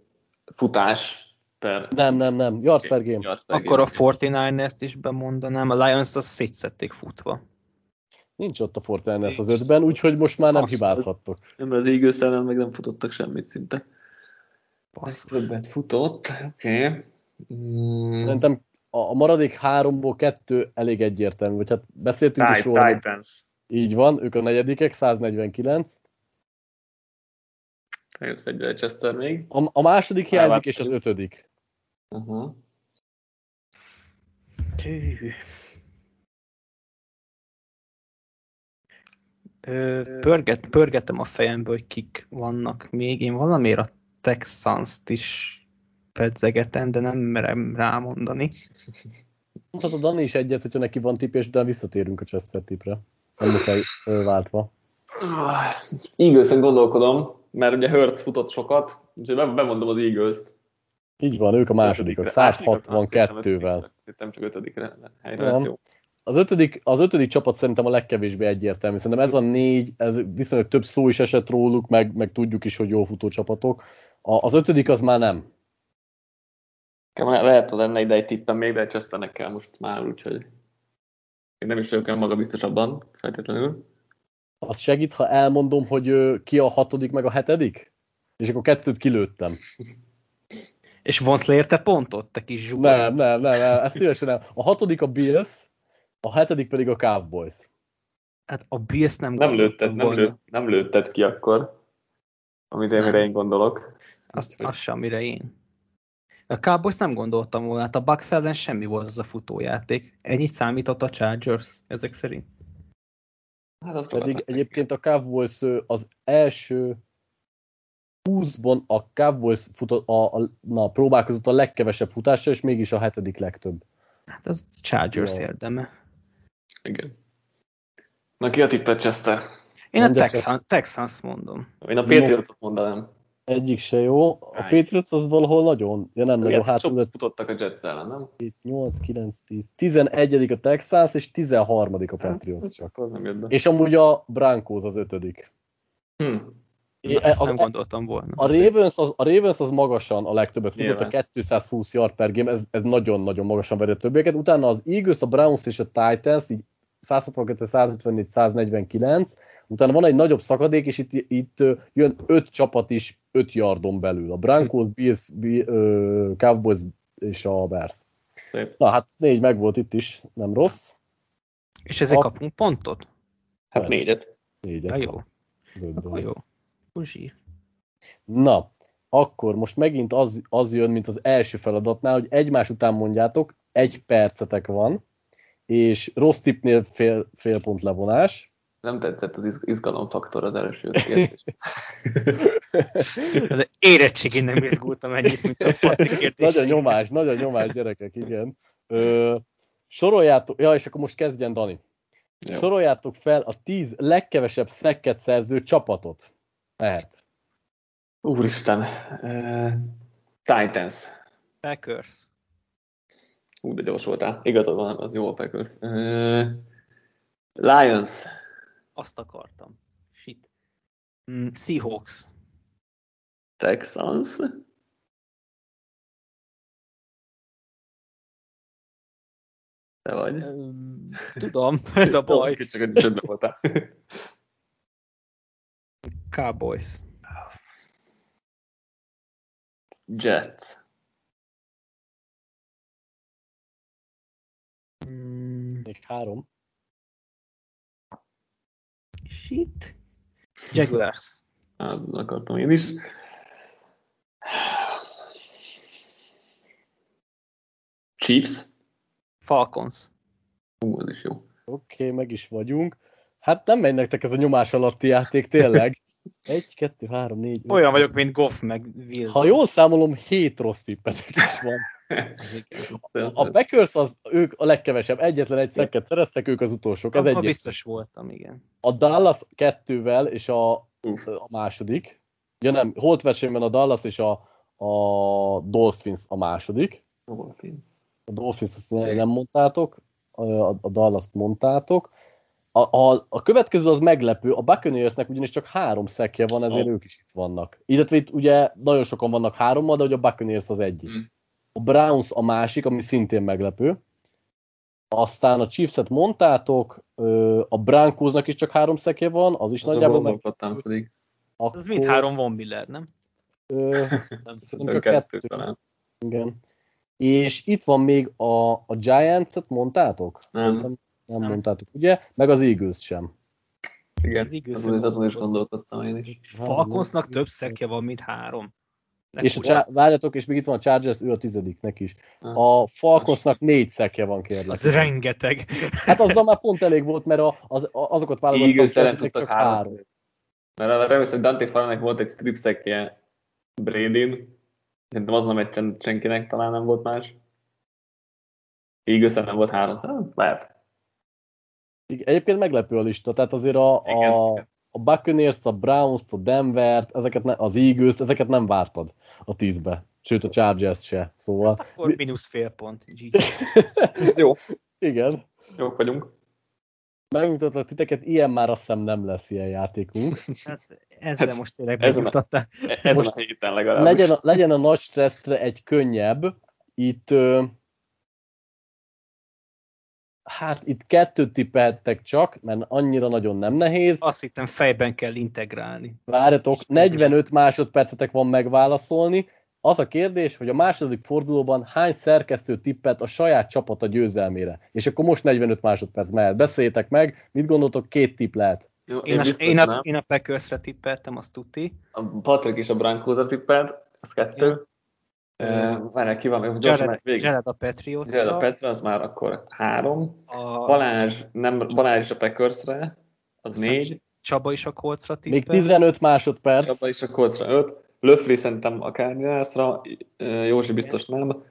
futás per... Nem, nem, nem, yard okay. per game. Yard per Akkor game. a 49ers-t is bemondanám, a Lions azt szétszették futva. Nincs ott a Fortnite az ötben, úgyhogy most már nem Azt hibázhattok. Az, nem, az Eagles ellen meg nem futottak semmit szinte. Többet futott, oké. Okay. Mm. Szerintem a maradék háromból kettő elég egyértelmű, vagy hát beszéltünk Tight, is róla. Titans. Így van, ők a negyedikek, 149. Jössz egy Leicester még. A, a második hiányzik, és az ötödik. Uh-huh. Pörget, pörgetem a fejembe, hogy kik vannak még. Én valamiért a Texans-t is pedzegetem, de nem merem rámondani. Mondhatod Dani is egyet, hogyha neki van tipp, és utána visszatérünk a Chester tipre. Nem muszáj váltva. Eagles-en gondolkodom, mert ugye Hertz futott sokat, úgyhogy bemondom az Eagles-t. Így van, ők a másodikok, 162-vel. Nem csak ötödikre helyre lesz jó. Az ötödik, az ötödik csapat szerintem a legkevésbé egyértelmű. Szerintem ez a négy, ez viszonylag több szó is esett róluk, meg, meg tudjuk is, hogy jó futó csapatok. A, az ötödik az már nem. Lehet, hogy lenne ide egy tippem még, de Chesternek kell most már, úgyhogy én nem is vagyok el maga biztosabban, feltétlenül. Az segít, ha elmondom, hogy ki a hatodik meg a hetedik? És akkor kettőt kilőttem. És vonsz le érte pontot, te kis zsugor? Nem, nem, nem, nem, ezt szívesen nem. A hatodik a Bills, a hetedik pedig a Cowboys. Hát a Bills nem Nem lőtted, nem, lőtt, nem lőtted ki akkor, amit én, mire én gondolok. Azt, az sem, mire én. A Cowboys nem gondoltam volna, hát a Bucks ellen semmi volt az a futójáték. Ennyit számított a Chargers ezek szerint? Hát azt Pedig egyébként a Cowboys az első 20-ban a Cowboys futott, a, a, na, próbálkozott a legkevesebb futásra, és mégis a hetedik legtöbb. Hát az Chargers ja. érdeme. Igen. Na ki a tippet, Chester? Én a Texans, Texans mondom. Én a Patriots-ot mondanám. Egyik se jó. A Patriots az valahol nagyon, ja nem nagyon hát futottak a Jets ellen, nem? 7, 8, 9, 10. 11 a Texans, és 13 a Patriots hát, csak. Az nem és amúgy a Broncos az ötödik. Hm. É, ezt az, nem gondoltam volna. A Ravens, az, a Ravens az magasan a legtöbbet futott, a 220 yard per game, ez, ez nagyon-nagyon magasan veri a többieket. Utána az Eagles, a Browns és a Titans, így 162, 154, 149, utána van egy nagyobb szakadék, és itt, itt jön öt csapat is öt yardon belül. A Broncos, Bills, uh, Cowboys és a Bears. Szép. Na hát négy meg volt itt is, nem rossz. És ezek a... kapunk pontot? Hát Persze. négyet. Négyet. Ja, jó. Akkor jó. Uzsír. Na, akkor most megint az, az jön, mint az első feladatnál, hogy egymás után mondjátok, egy percetek van, és rossz tipnél fél, fél pont levonás. Nem tetszett az izgalomfaktor az első kérdés. az érettségén nem izgultam ennyit, mint a Patrik. Nagy a nyomás, nagy a nyomás, gyerekek, igen. Ö, soroljátok, ja, és akkor most kezdjen Dani. Jó. Soroljátok fel a tíz legkevesebb szekket szerző csapatot. Lehet. Úristen. Uh, Titans. Packers. Ú, de gyors voltál. Igazad van, az jó a Packers. Uh, Lions. Azt akartam. Shit. Mm, Seahawks. Texans. Te vagy. Tudom, ez a baj. Kicsit csöndben voltál. Cowboys. Jets. Mm. Még három. Shit. Jaguars. Az akartam én is. Chiefs. Falcons. Ú, ez is jó. Oké, okay, meg is vagyunk. Hát nem megy nektek ez a nyomás alatti játék, tényleg. Egy, kettő, három, négy. öt, Olyan vagyok, mint Goff meg Wilson. Ha jól számolom, hét rossz tippetek is van. A Packers az ők a legkevesebb, egyetlen egy szekket szereztek, ők az utolsók. Ez egy. biztos voltam, igen. A Dallas kettővel és a, a második. Ja nem, holt versenyben a Dallas és a, a Dolphins a második. Dolphins. A Dolphins azt ne- nem mondtátok, a, a Dallas-t mondtátok. A, a, a következő az meglepő, a Buccaneersnek ugyanis csak három szekje van, ezért Ó. ők is itt vannak. Illetve itt ugye nagyon sokan vannak hárommal, de hogy a Buccaneers az egyik. Mm. A Browns a másik, ami szintén meglepő. Aztán a Chiefs-et mondtátok, a Broncosnak is csak három szekje van, az is Azon nagyjából meg... pedig. Akkor, Az mind három Von Miller, nem? Ö, Szerintem csak kettő kettő. talán. igen. És itt van még a, a Giants-et mondtátok? Nem. Szerintem nem, Nem. mondtátok, ugye? Meg az Eagles sem. Igen, Az igaz, azon, azon is gondolkodtam én is. Falconsnak több szekje van, mint három. És a várjatok, és még itt van a Chargers, ő a tizediknek is. A Falconsnak négy szekje van, kérlek. Az rengeteg. Hát azzal már pont elég volt, mert a, az, azokat válogattam, Eagles csak három. Mert arra remélem, hogy Dante Farnek volt egy strip szekje Brady-n. Szerintem az nem egy sen- senkinek, talán nem volt más. eagles nem volt három. Hát, lehet. Igen, Egyébként meglepő a lista, tehát azért a, a, Igen. a Buccaneers, a Browns, a Denvert, ezeket ne, az Eagles, ezeket nem vártad a tízbe. Sőt, a Chargers se. Szóval, Akkor mínusz fél pont. GG. Ez jó. igen, Jók vagyunk. Megmutatlak titeket, ilyen már azt hiszem nem lesz ilyen játékunk. Hát ezzel Hát, most tényleg ezen a- megnyugtattál. E- Ezen Most a héten legalább. legyen a, legyen a nagy stresszre egy könnyebb. Itt ö, hát itt kettőt tippeltek csak, mert annyira nagyon nem nehéz. Azt hittem fejben kell integrálni. Várjatok, 45 másodpercetek van megválaszolni. Az a kérdés, hogy a második fordulóban hány szerkesztő tippet a saját csapata győzelmére. És akkor most 45 másodperc mehet. Beszéljétek meg, mit gondoltok, két tipp lehet. Jó, Én a, biztos én a, én a Packersre tippeltem, azt tuti. A Patrick és a Brankóza tippelt, az kettő. Uh, Várjál, ki van még? Gyorsan Jared, végig. Jared a patriots Jared a Petra, az már akkor három. a Balázs, nem, Balázs is a Packersre, az négy. Csaba is a Coltsra Még tippel. 15 másodperc. Csaba is a Coltsra öt. Löfri szerintem a Cardinalsra, Józsi biztos nem.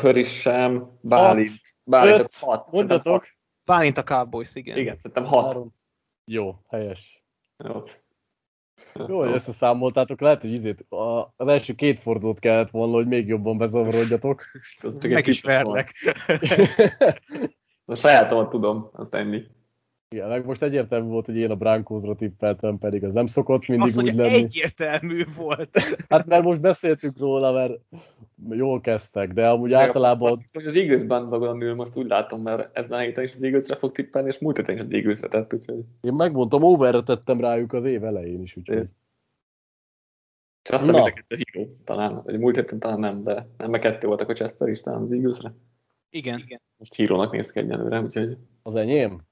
Höris sem, Bálint. Bálint öt, hat. Mondjatok. hat. Bálint a Cowboys, igen. Igen, szerintem hat. Három. Jó, helyes. Jó. Jó, hogy összeszámoltátok, lehet, hogy izét, a, az első két fordulót kellett volna, hogy még jobban bezavarodjatok. Meg is verlek. A sajátomat tudom, azt ennyi. Igen, meg most egyértelmű volt, hogy én a Brankózra tippeltem, pedig az nem szokott mindig Azt, úgy hogy lenni. egyértelmű volt. Hát mert most beszéltünk róla, mert jól kezdtek, de amúgy általában Hogy az Eagles bandwagon ül, most úgy látom, mert a héten is az Eaglesre fog tippelni, és múlt héten is az Eaglesre tett, úgyhogy... én megmondtam, overre tettem rájuk az év elején is, úgyhogy És azt hiszem, a híró, talán, vagy múlt héten talán nem, de nem, mert kettő voltak a Chester is, talán az Eaglesre. Igen. igen. Most hírónak néz ki egyenlőre, úgyhogy az enyém?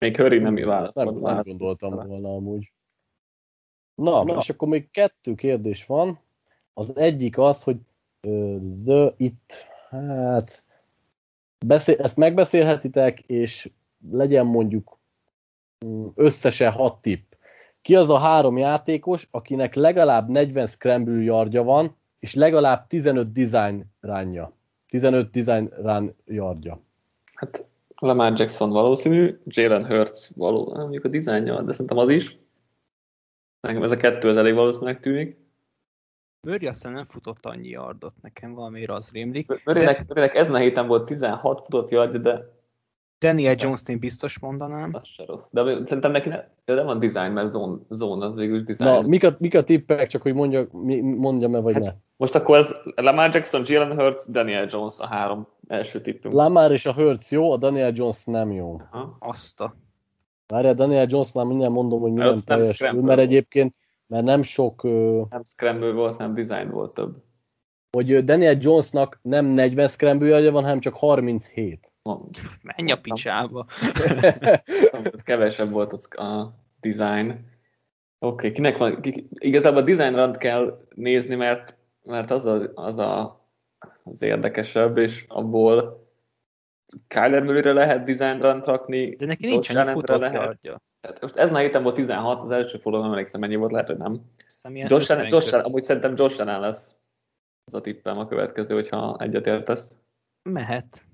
Még Hurry nem Nem, válaszolt. nem gondoltam volna amúgy. Na, Na, és akkor még kettő kérdés van. Az egyik az, hogy de itt, hát, beszél, ezt megbeszélhetitek, és legyen mondjuk mm, összesen hat tipp. Ki az a három játékos, akinek legalább 40 scramble yardja van, és legalább 15 design ránja. 15 design run yardja. Hát Lamar Jackson valószínű, Jalen Hurts való, mondjuk a dizájnja, de szerintem az is. Nekem ez a kettő az elég valószínűleg tűnik. Murray aztán nem futott annyi yardot, nekem valamiért az rémlik. Murraynek, Murraynek ezen a héten volt 16 futott yardja, de Daniel Jones-t én biztos mondanám. az se rossz. De szerintem neki ne, de nem van design, mert zone, zone az végül design. Na, mik a, mik a tippek, csak hogy mondjak, mi, mondjam-e vagy Hát, ne? Most akkor ez Lamar Jackson, Jalen Hurts, Daniel Jones a három első tippünk. Lamar és a Hurts jó, a Daniel Jones nem jó. Aha. Azt a... Várjál, Daniel Jones-nál mindjárt mondom, hogy mi nem Az nem teljesül, mert egyébként, mert nem sok, Nem scramble volt, hanem design volt több. hogy Daniel Jonesnak nem 40 scramble van, hanem csak 37. Menj a picsába. Kevesebb volt az a design. Oké, okay, kinek van, ki, igazából a design rand kell nézni, mert, mert az, a, az a, az érdekesebb, és abból Kyler Murray-re lehet design run rakni. De neki nincs annyi lehet. Tehát most ez már héten volt 16, az első forduló nem emlékszem mennyi volt, lehet, hogy nem. Josh Allen, Josh Allen, amúgy szerintem Josh Allen lesz az a tippem a következő, hogyha egyetértesz. Mehet.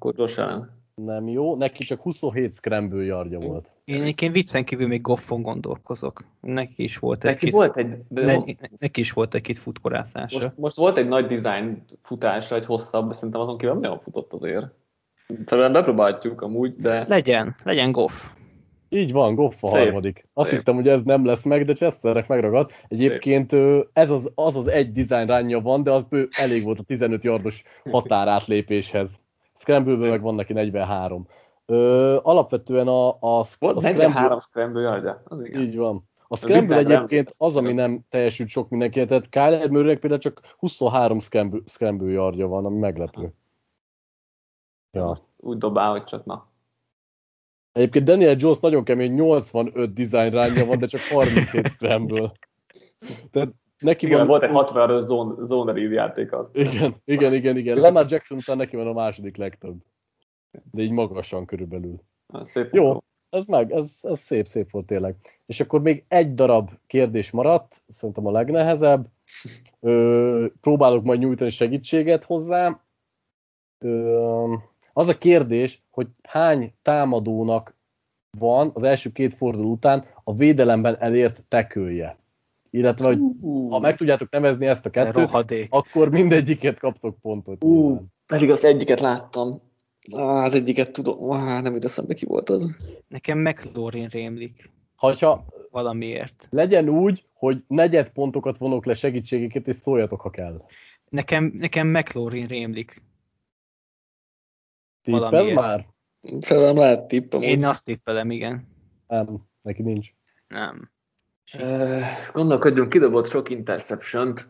Akkor Josh Allen. Nem jó, neki csak 27 scramble yardja volt. Én egyébként viccen kívül még Goffon gondolkozok. Neki is volt neki egy volt egy, ne, neki is volt egy-két futkorászása. Most, most, volt egy nagy design futása, egy hosszabb, de szerintem azon kívül nem futott azért. Szóval bepróbáljuk amúgy, de... Legyen, legyen Goff. Így van, Goff a Szép. harmadik. Azt Szép. hittem, hogy ez nem lesz meg, de Chesternek megragadt. Egyébként ez az, az az egy design ránja van, de az elég volt a 15 yardos határátlépéshez. Scramble meg van neki 43. Ö, alapvetően a, a, a Scramble... 43 Scramble yardja, az igen. Így van. A Scramble egyébként az, ami nem teljesült sok mindenki, tehát Kyler Murray például csak 23 Scramble, scramble yardja van, ami meglepő. Ja. Úgy dobál, hogy csak na. Egyébként Daniel Jones nagyon kemény, 85 design ránja van, de csak 37 scramble. Tehát neki igen, van... volt egy 60 zone, zone read játéka. Igen, igen, igen, igen. Lamar Jackson után neki van a második legtöbb. De így magasan körülbelül. Szép Jó, ez meg, ez, ez szép, szép volt tényleg. És akkor még egy darab kérdés maradt, szerintem a legnehezebb. Ö, próbálok majd nyújtani segítséget hozzá. Ö, az a kérdés, hogy hány támadónak van az első két forduló után a védelemben elért tekője. Illetve, hogy uh, ha meg tudjátok nevezni ezt a kettőt, rohadék. akkor mindegyiket kaptok pontot. Uh, pedig az egyiket láttam. Ah, az egyiket tudom. Ah, nem ide eszembe ki volt az. Nekem McLaurin rémlik. Hogyha valamiért. Legyen úgy, hogy negyed pontokat vonok le segítségeket, és szóljatok, ha kell. Nekem, nekem McLaurin rémlik. Tippel már? Felem lehet tippem. Én azt tippelem, igen. Nem, neki nincs. Nem. Gondolkodjunk, kidobott sok interception-t.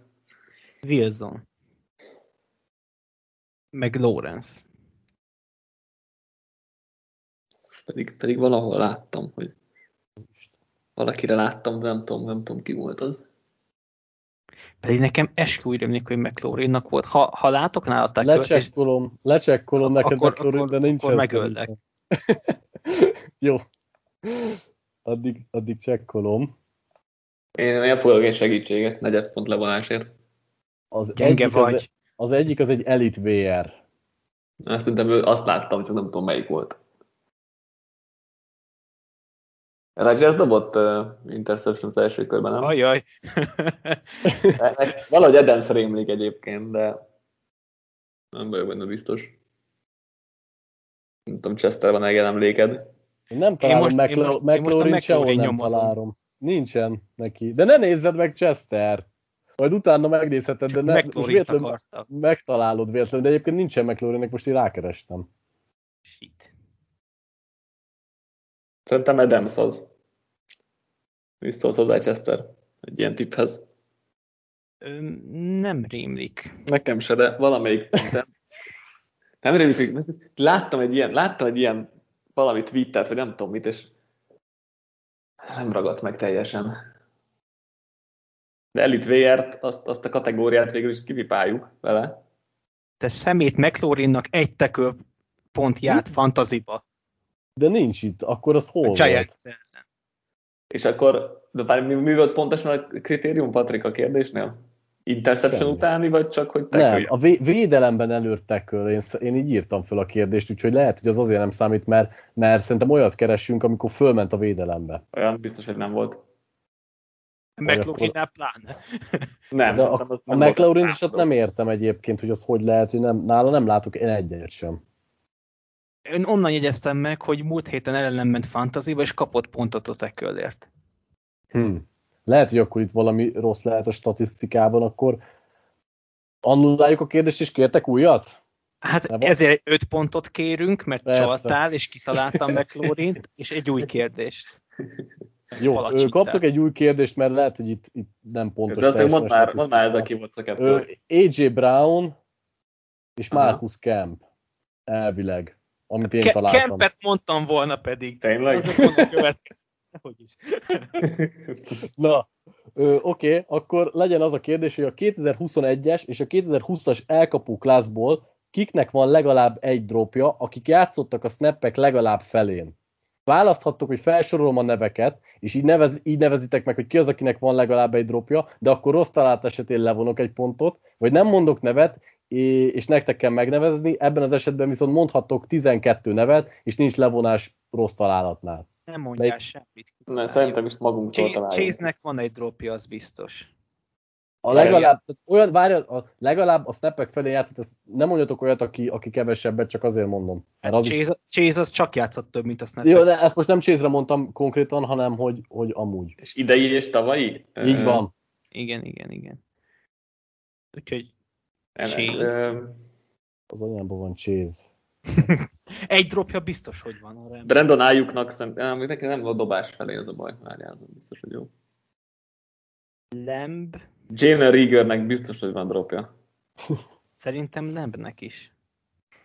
Wilson. Meg Lawrence. Pedig, pedig valahol láttam, hogy valakire láttam, de nem tudom, nem tudom ki volt az. Pedig nekem eskü úgy rémlik, hogy McLaurinnak volt. Ha, ha látok nála a Lecsekkolom, és... lecsekkolom neked akkor, McLaurin, akkor, de nincs Akkor megöllek. Jó. Addig, addig csekkolom. Én nem fogok egy segítséget, negyed pont levonásért. Az Gyenge egyik vagy. Az, az egyik az egy Elite VR. Azt, azt láttam, csak nem tudom melyik volt. Rodgers dobott uh, interception az első körben, nem? Ajaj. Valahogy Adams rémlik egyébként, de nem vagyok benne biztos. Nem tudom, Chester van egy emléked. Én nem találom én most, McLaurin, én sehol nem találom. Nincsen neki. De ne nézzed meg Chester! Majd utána megnézheted, de ne, most megtalálod véletlenül, de egyébként nincsen McLaurinnek, most én rákerestem. Shit. Szerintem Adams az. Biztos hozzá Chester egy ilyen tipphez. Nem rémlik. Nekem se, de valamelyik nem. nem rémlik, láttam egy ilyen, láttam egy ilyen valami tweetet, vagy nem tudom mit, és nem ragadt meg teljesen. De Elite VR-t, azt, azt a kategóriát végül is kivipáljuk vele. Te szemét McLaurinnak egy tekő pont járt fantaziba. De nincs itt, akkor az hol volt? És akkor, de bár mi, mi volt pontosan a kritérium, Patrik, a kérdésnél? Interception Semmi. utáni, vagy csak, hogy tackle Nem, a vé- védelemben előtt tackle, én, én így írtam fel a kérdést, úgyhogy lehet, hogy az azért nem számít, mert, mert szerintem olyat keresünk, amikor fölment a védelembe. Olyan biztos, hogy nem volt. mclaurin pláne. nem, De a, a McLaurin is nem értem egyébként, hogy az hogy lehet, hogy nem, nála nem látok én egyet sem. Én onnan jegyeztem meg, hogy múlt héten ellenem ment fantasyba, és kapott pontot a tekölért. Hmm. Lehet, hogy akkor itt valami rossz lehet a statisztikában, akkor annulláljuk a kérdést, és kértek újat? Hát Nem ezért öt pontot kérünk, mert Persze. csaltál, és kitaláltam meg Florint, és egy új kérdést. Jó, kaptok egy új kérdést, mert lehet, hogy itt, itt nem pontos. De mondd már, mondd már, de ki volt a kettő. AJ Brown és Marcus Kemp elvileg amit én Ke- találtam. Kempet mondtam volna pedig. Tényleg? Hogy is. Na, oké, okay, akkor legyen az a kérdés, hogy a 2021-es és a 2020-as elkapó klászból kiknek van legalább egy dropja, akik játszottak a snappek legalább felén. Választhattok, hogy felsorolom a neveket, és így, nevez, így nevezitek meg, hogy ki az, akinek van legalább egy dropja, de akkor rossz találat esetén levonok egy pontot, vagy nem mondok nevet, és nektek kell megnevezni, ebben az esetben viszont mondhatok 12 nevet, és nincs levonás rossz találatnál. Nem mondjál semmit. Ne, szerintem is magunktól Chase, Chase-nek van egy dropja, az biztos. A legalább, tehát olyan, várj, a, legalább a snappek felé játszott, ezt nem mondjatok olyat, aki, aki kevesebbet, csak azért mondom. Hát az Chase, is... Chase az csak játszott több, mint a snappek. Jó, de ezt most nem Chase-re mondtam konkrétan, hanem hogy, hogy amúgy. És idei és tavalyi? Így van. Igen, igen, igen. Úgyhogy Chase. Az anyámban van Chase. Egy dropja biztos, hogy van. Arra Brandon Ayuknak szerintem, neki nem volt dobás felé az a baj. Várjál, biztos, hogy jó. Lamb. Jalen Riegernek biztos, hogy van dropja. Szerintem Lambnek is.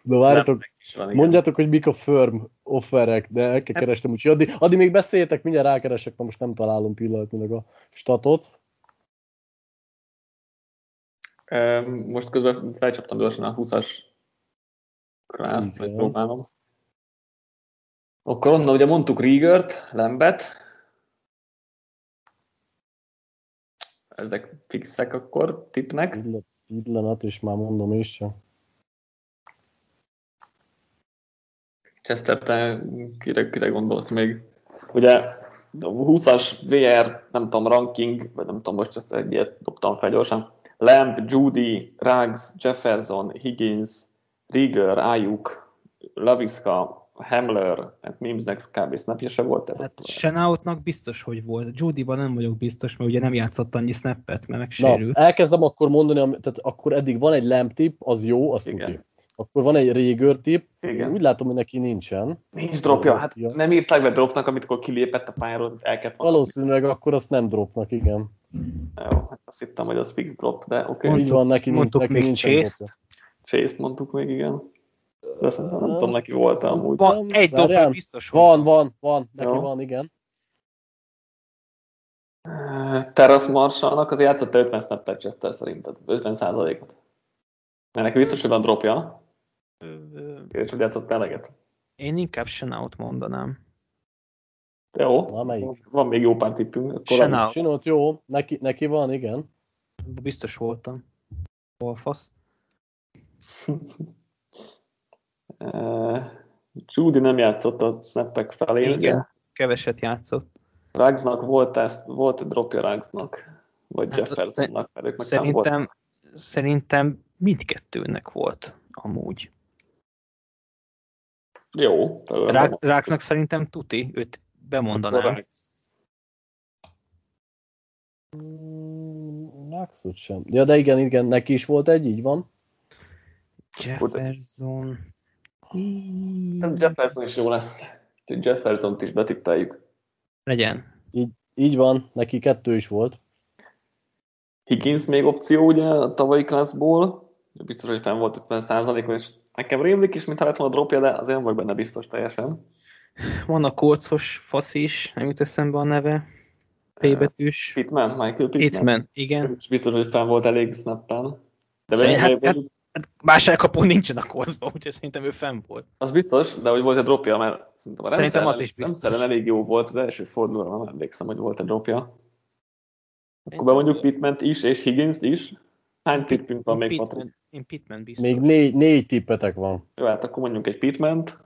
De várjatok, van, mondjátok, hogy mik a firm offerek, de el kell hát- keresnem, úgyhogy addig, addig még beszéljetek, mindjárt rákeresek, mert most nem találom pillanatnyilag a statot. Most közben felcsaptam gyorsan a 20-as klászt, vagy próbálom. Akkor onnan ugye mondtuk Riegert, Lembet. Ezek fixek akkor tipnek. Pillanat, és már mondom is sem. Chester, te kire, kire gondolsz még? Ugye a 20-as VR, nem tudom, ranking, vagy nem tudom, most ezt egy ilyet dobtam fel gyorsan. Lamb, Judy, Ruggs, Jefferson, Higgins, Rieger, Ayuk, Laviska, Hamler, hát Mimsnek kb. snapja se volt. Hát Shenautnak biztos, hogy volt. Judy-ban nem vagyok biztos, mert ugye nem játszott annyi snappet, mert megsérült. Na, elkezdem akkor mondani, tehát akkor eddig van egy Lamb tip, az jó, az tudja. Akkor van egy Rieger tip, Igen. úgy látom, hogy neki nincsen. Nincs dropja, hát nem írták be dropnak, amit akkor kilépett a pályáról, el kellett Valószínűleg akkor azt nem dropnak, igen. Jó, hát azt hittem, hogy az fix drop, de oké. Okay. Így van, neki, mondtuk neki még Chase-t. Chase-t mondtuk még, igen. De szerintem nem tudom, neki volt amúgy. Van, egy dob, biztos van. Van, van, van, neki Jó. van, igen. Terrace Marshallnak az játszott 50 snappet Chester szerinted, 50 százalékot. Mert neki biztos, hogy van dropja. És hogy játszott eleget. Én inkább Shenaut mondanám. Jó, Na, van még jó pár tippünk. Shenaut. jó, neki, neki van, igen. Biztos voltam. Hol fasz? Judy nem játszott a snappek felé. Igen, ugye? keveset játszott. Rugsnak volt, ezt, volt dropja Rugsnak, vagy hát Jeffersonnak. Szer- szerintem, volt. szerintem mindkettőnek volt amúgy. Jó. Rugsnak szerintem tuti, őt bemondanám. Rugsot mm, sem. Ja, de igen, igen, neki is volt egy, így van. Jefferson. Jefferson is jó lesz. Jefferson-t is betippeljük. Legyen. Így, így van, neki kettő is volt. Higgins még opció ugye a tavalyi klasszból. Biztos, hogy fenn volt 50%-on, és nekem rémlik is, mintha lett volna dropja, de azért nem vagy benne biztos teljesen. Van a kócos fasz is, nem jut eszembe a neve. P betűs. Pitman, Michael Pitman. Pitman, igen. biztos, hogy fenn volt elég snappen. De Szerint, hát, hát, Hát más elkapó nincsen a koszban, úgyhogy szerintem ő fenn volt. Az biztos, de hogy volt egy dropja, mert szerintem a szerintem az is biztos. Rendszeren elég jó volt az első fordulóra, nem emlékszem, hogy volt egy dropja. Akkor bemondjuk Pitment is, és Higgins is. Hány tippünk van még, Patrik? Én Pitman biztos. Még négy, négy tippetek van. Jó, hát akkor mondjuk egy Pitment.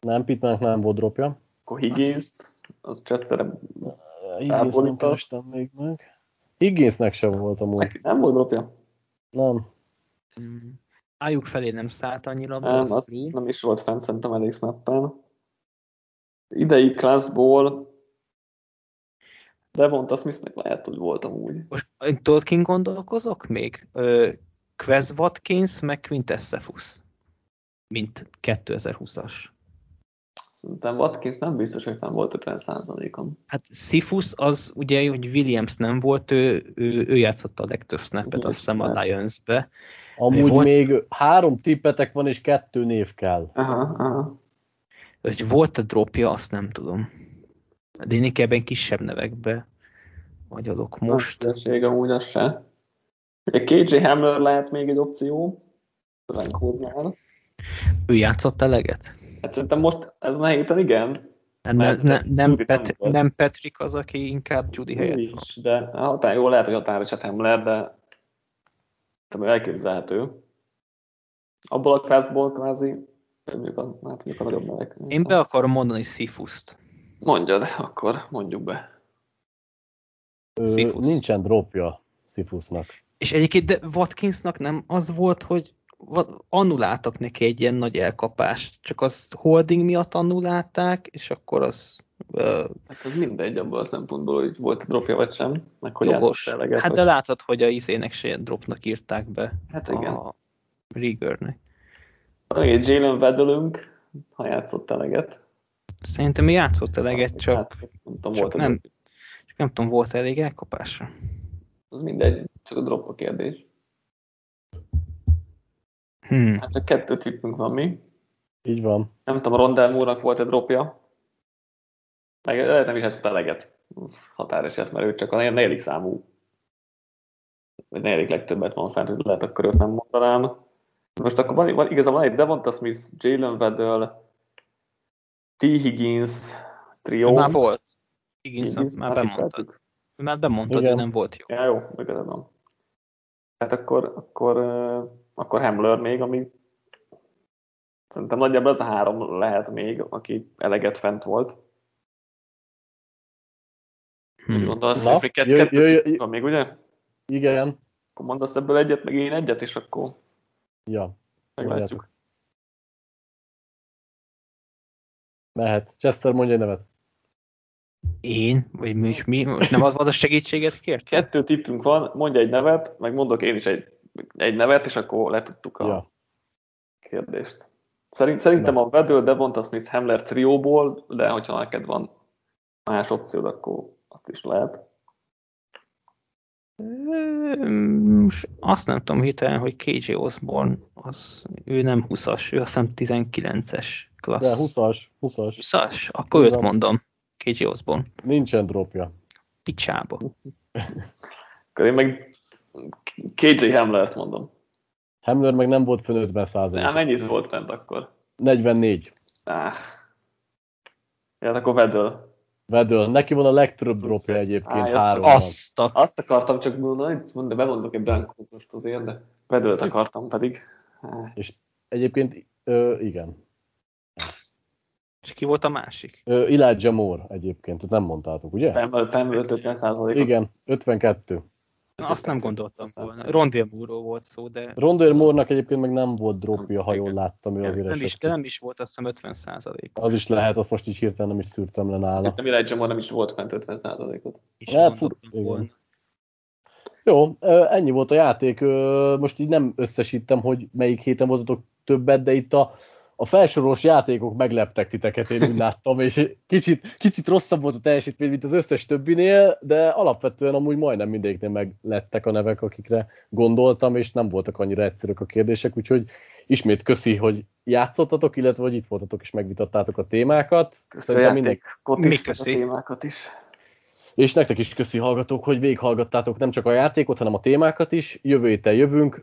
Nem, Pitman nem volt dropja. Akkor Higgins, az Chester Higgins nem még meg. Higginsnek sem volt amúgy. Neki nem volt dropja? Nem. Ájuk felé nem szállt annyira. Nem, az nem is volt fent, szerintem elég snappen. Idei klasszból Devonta Smithnek lehet, hogy voltam úgy. Most tudod, kin gondolkozok még? Quez Watkins, meg Quintessefus, mint 2020-as. Szerintem Watkins nem biztos, hogy nem volt 50%-on. Hát Sifus az ugye, hogy Williams nem volt, ő, ő, ő játszotta a legtöbb snappet, azt hiszem a Lions-be. Amúgy volt... még három tippetek van, és kettő név kell. Aha, aha. Hogy volt a dropja, azt nem tudom. De én inkább kisebb nevekbe vagyok most. Nem amúgy az se. KJ Hamler lehet még egy opció. Lenkóznál. Ő játszott eleget? Hát szerintem most ez a héten igen. Nem, Mert nem, nem, Pet, nem Patrick az, aki inkább Judy helyett van. is, de határ, jó, lehet, hogy határeset Hemler, de de elképzelhető. Abból a klászból kvázi, mondjuk a, hát mondjuk a nagyobb nevek. Én be akarom mondani Sifuszt. Mondjad, akkor mondjuk be. Ö, nincsen dropja Sifusnak. És egyébként de Watkinsnak nem az volt, hogy annuláltak neki egy ilyen nagy elkapást, csak az holding miatt annulálták, és akkor az Hát ez mindegy abból a szempontból, hogy volt a dropja vagy sem, meg hogy jogos. eleget. Hát vagy- de látod, hogy a izének se dropnak írták be Hát igen. a Riggernek. Van egy Jalen Vedelünk, ha játszott eleget. Szerintem játszott eleget, Azt csak, játszott, nem tudom, csak volt nem. csak nem tudom, volt elég elkapása. Az mindegy, csak a drop a kérdés. Hmm. Hát csak kettő tippünk van mi. Így van. Nem tudom, Rondell Moore-nak volt egy dropja. Meg lehet nem is játszott eleget. Határeset, mert ő csak a negyedik számú. Vagy negyedik legtöbbet van fent, hogy lehet akkor őt nem mondanám. Most akkor van, van igazából van egy Devonta Smith, Jalen Weddle, T. Higgins, trio. Már volt. Higgins, Higgins, már hát bemondtad. Már bemondtad, Igen. de nem volt jó. Ja, jó, igazad van. Hát akkor, akkor, akkor Hamler még, ami szerintem nagyjából ez a három lehet még, aki eleget fent volt. Mit Hmm. gondolsz, Na, hogy kettő, jöjj, kettő jöjj, van még, ugye? Igen. Akkor mondasz ebből egyet, meg én egyet, és akkor Ja, meglátjuk. mehet. Chester mondja egy nevet. Én? Vagy mi is mi? Most nem az az a segítséget kért? Kettő tippünk van, mondj egy nevet, meg mondok én is egy, egy nevet, és akkor letudtuk a Ja. kérdést. Szerint, szerintem a Weddle, Devonta Smith, Hamler trióból, de hogyha neked van más opciód, akkor azt is lehet. Most Azt nem tudom hirtelen, hogy KJ Osborne, az, ő nem 20-as, ő azt hiszem 19-es klassz. De 20-as, 20-as. 20-as? Akkor őt mondom. KJ Osborne. Nincsen dropja. Picsába. Akkor én meg KJ Hamlert mondom. Hamler meg nem volt fönn 50 De százalék. hát mennyit volt fent akkor? 44. Ah. Ja, hát akkor Weddle. Vedől. Neki van a legtöbb dropja egyébként. Á, három. Azt a... Azt akartam csak mondani, mondom, de bemondok egy Broncos most azért, de Weddle-t akartam pedig. Ah. Egyébként, ö, igen. És ki volt a másik? Ö, Elijah Moore egyébként, tehát nem mondtátok, ugye? 50 százalékot. Igen, 52. Na, azt nem gondoltam volna. Rondél Múró volt szó, de Rondell Moore-nak egyébként meg nem volt dropja, ha jól láttam, ő azért nem is, nem is volt azt hiszem 50 százalék. Az is lehet, azt most így hirtelen nem is szűrtem le nála. Szerintem Elijah Moore nem is volt fent 50 százalékot. Hát, igen. Jó, ennyi volt a játék. Most így nem összesítem, hogy melyik héten voltatok többet, de itt a, a felsorolós játékok megleptek titeket, én úgy láttam, és kicsit, kicsit rosszabb volt a teljesítmény, mint az összes többinél, de alapvetően amúgy majdnem mindegyiknél meglettek a nevek, akikre gondoltam, és nem voltak annyira egyszerűek a kérdések, úgyhogy ismét köszi, hogy játszottatok, illetve hogy itt voltatok és megvitattátok a témákat. Köszi a Szerintem minden- játékot Mi meg a köszi. témákat is. És nektek is köszi hallgatók, hogy végighallgattátok nem csak a játékot, hanem a témákat is. Jövő héten jövünk,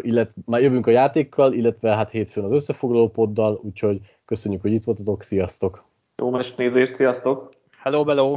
illetve már jövünk a játékkal, illetve hát hétfőn az összefoglaló poddal, úgyhogy köszönjük, hogy itt voltatok, sziasztok! Jó mes nézést, sziasztok! Hello, hello!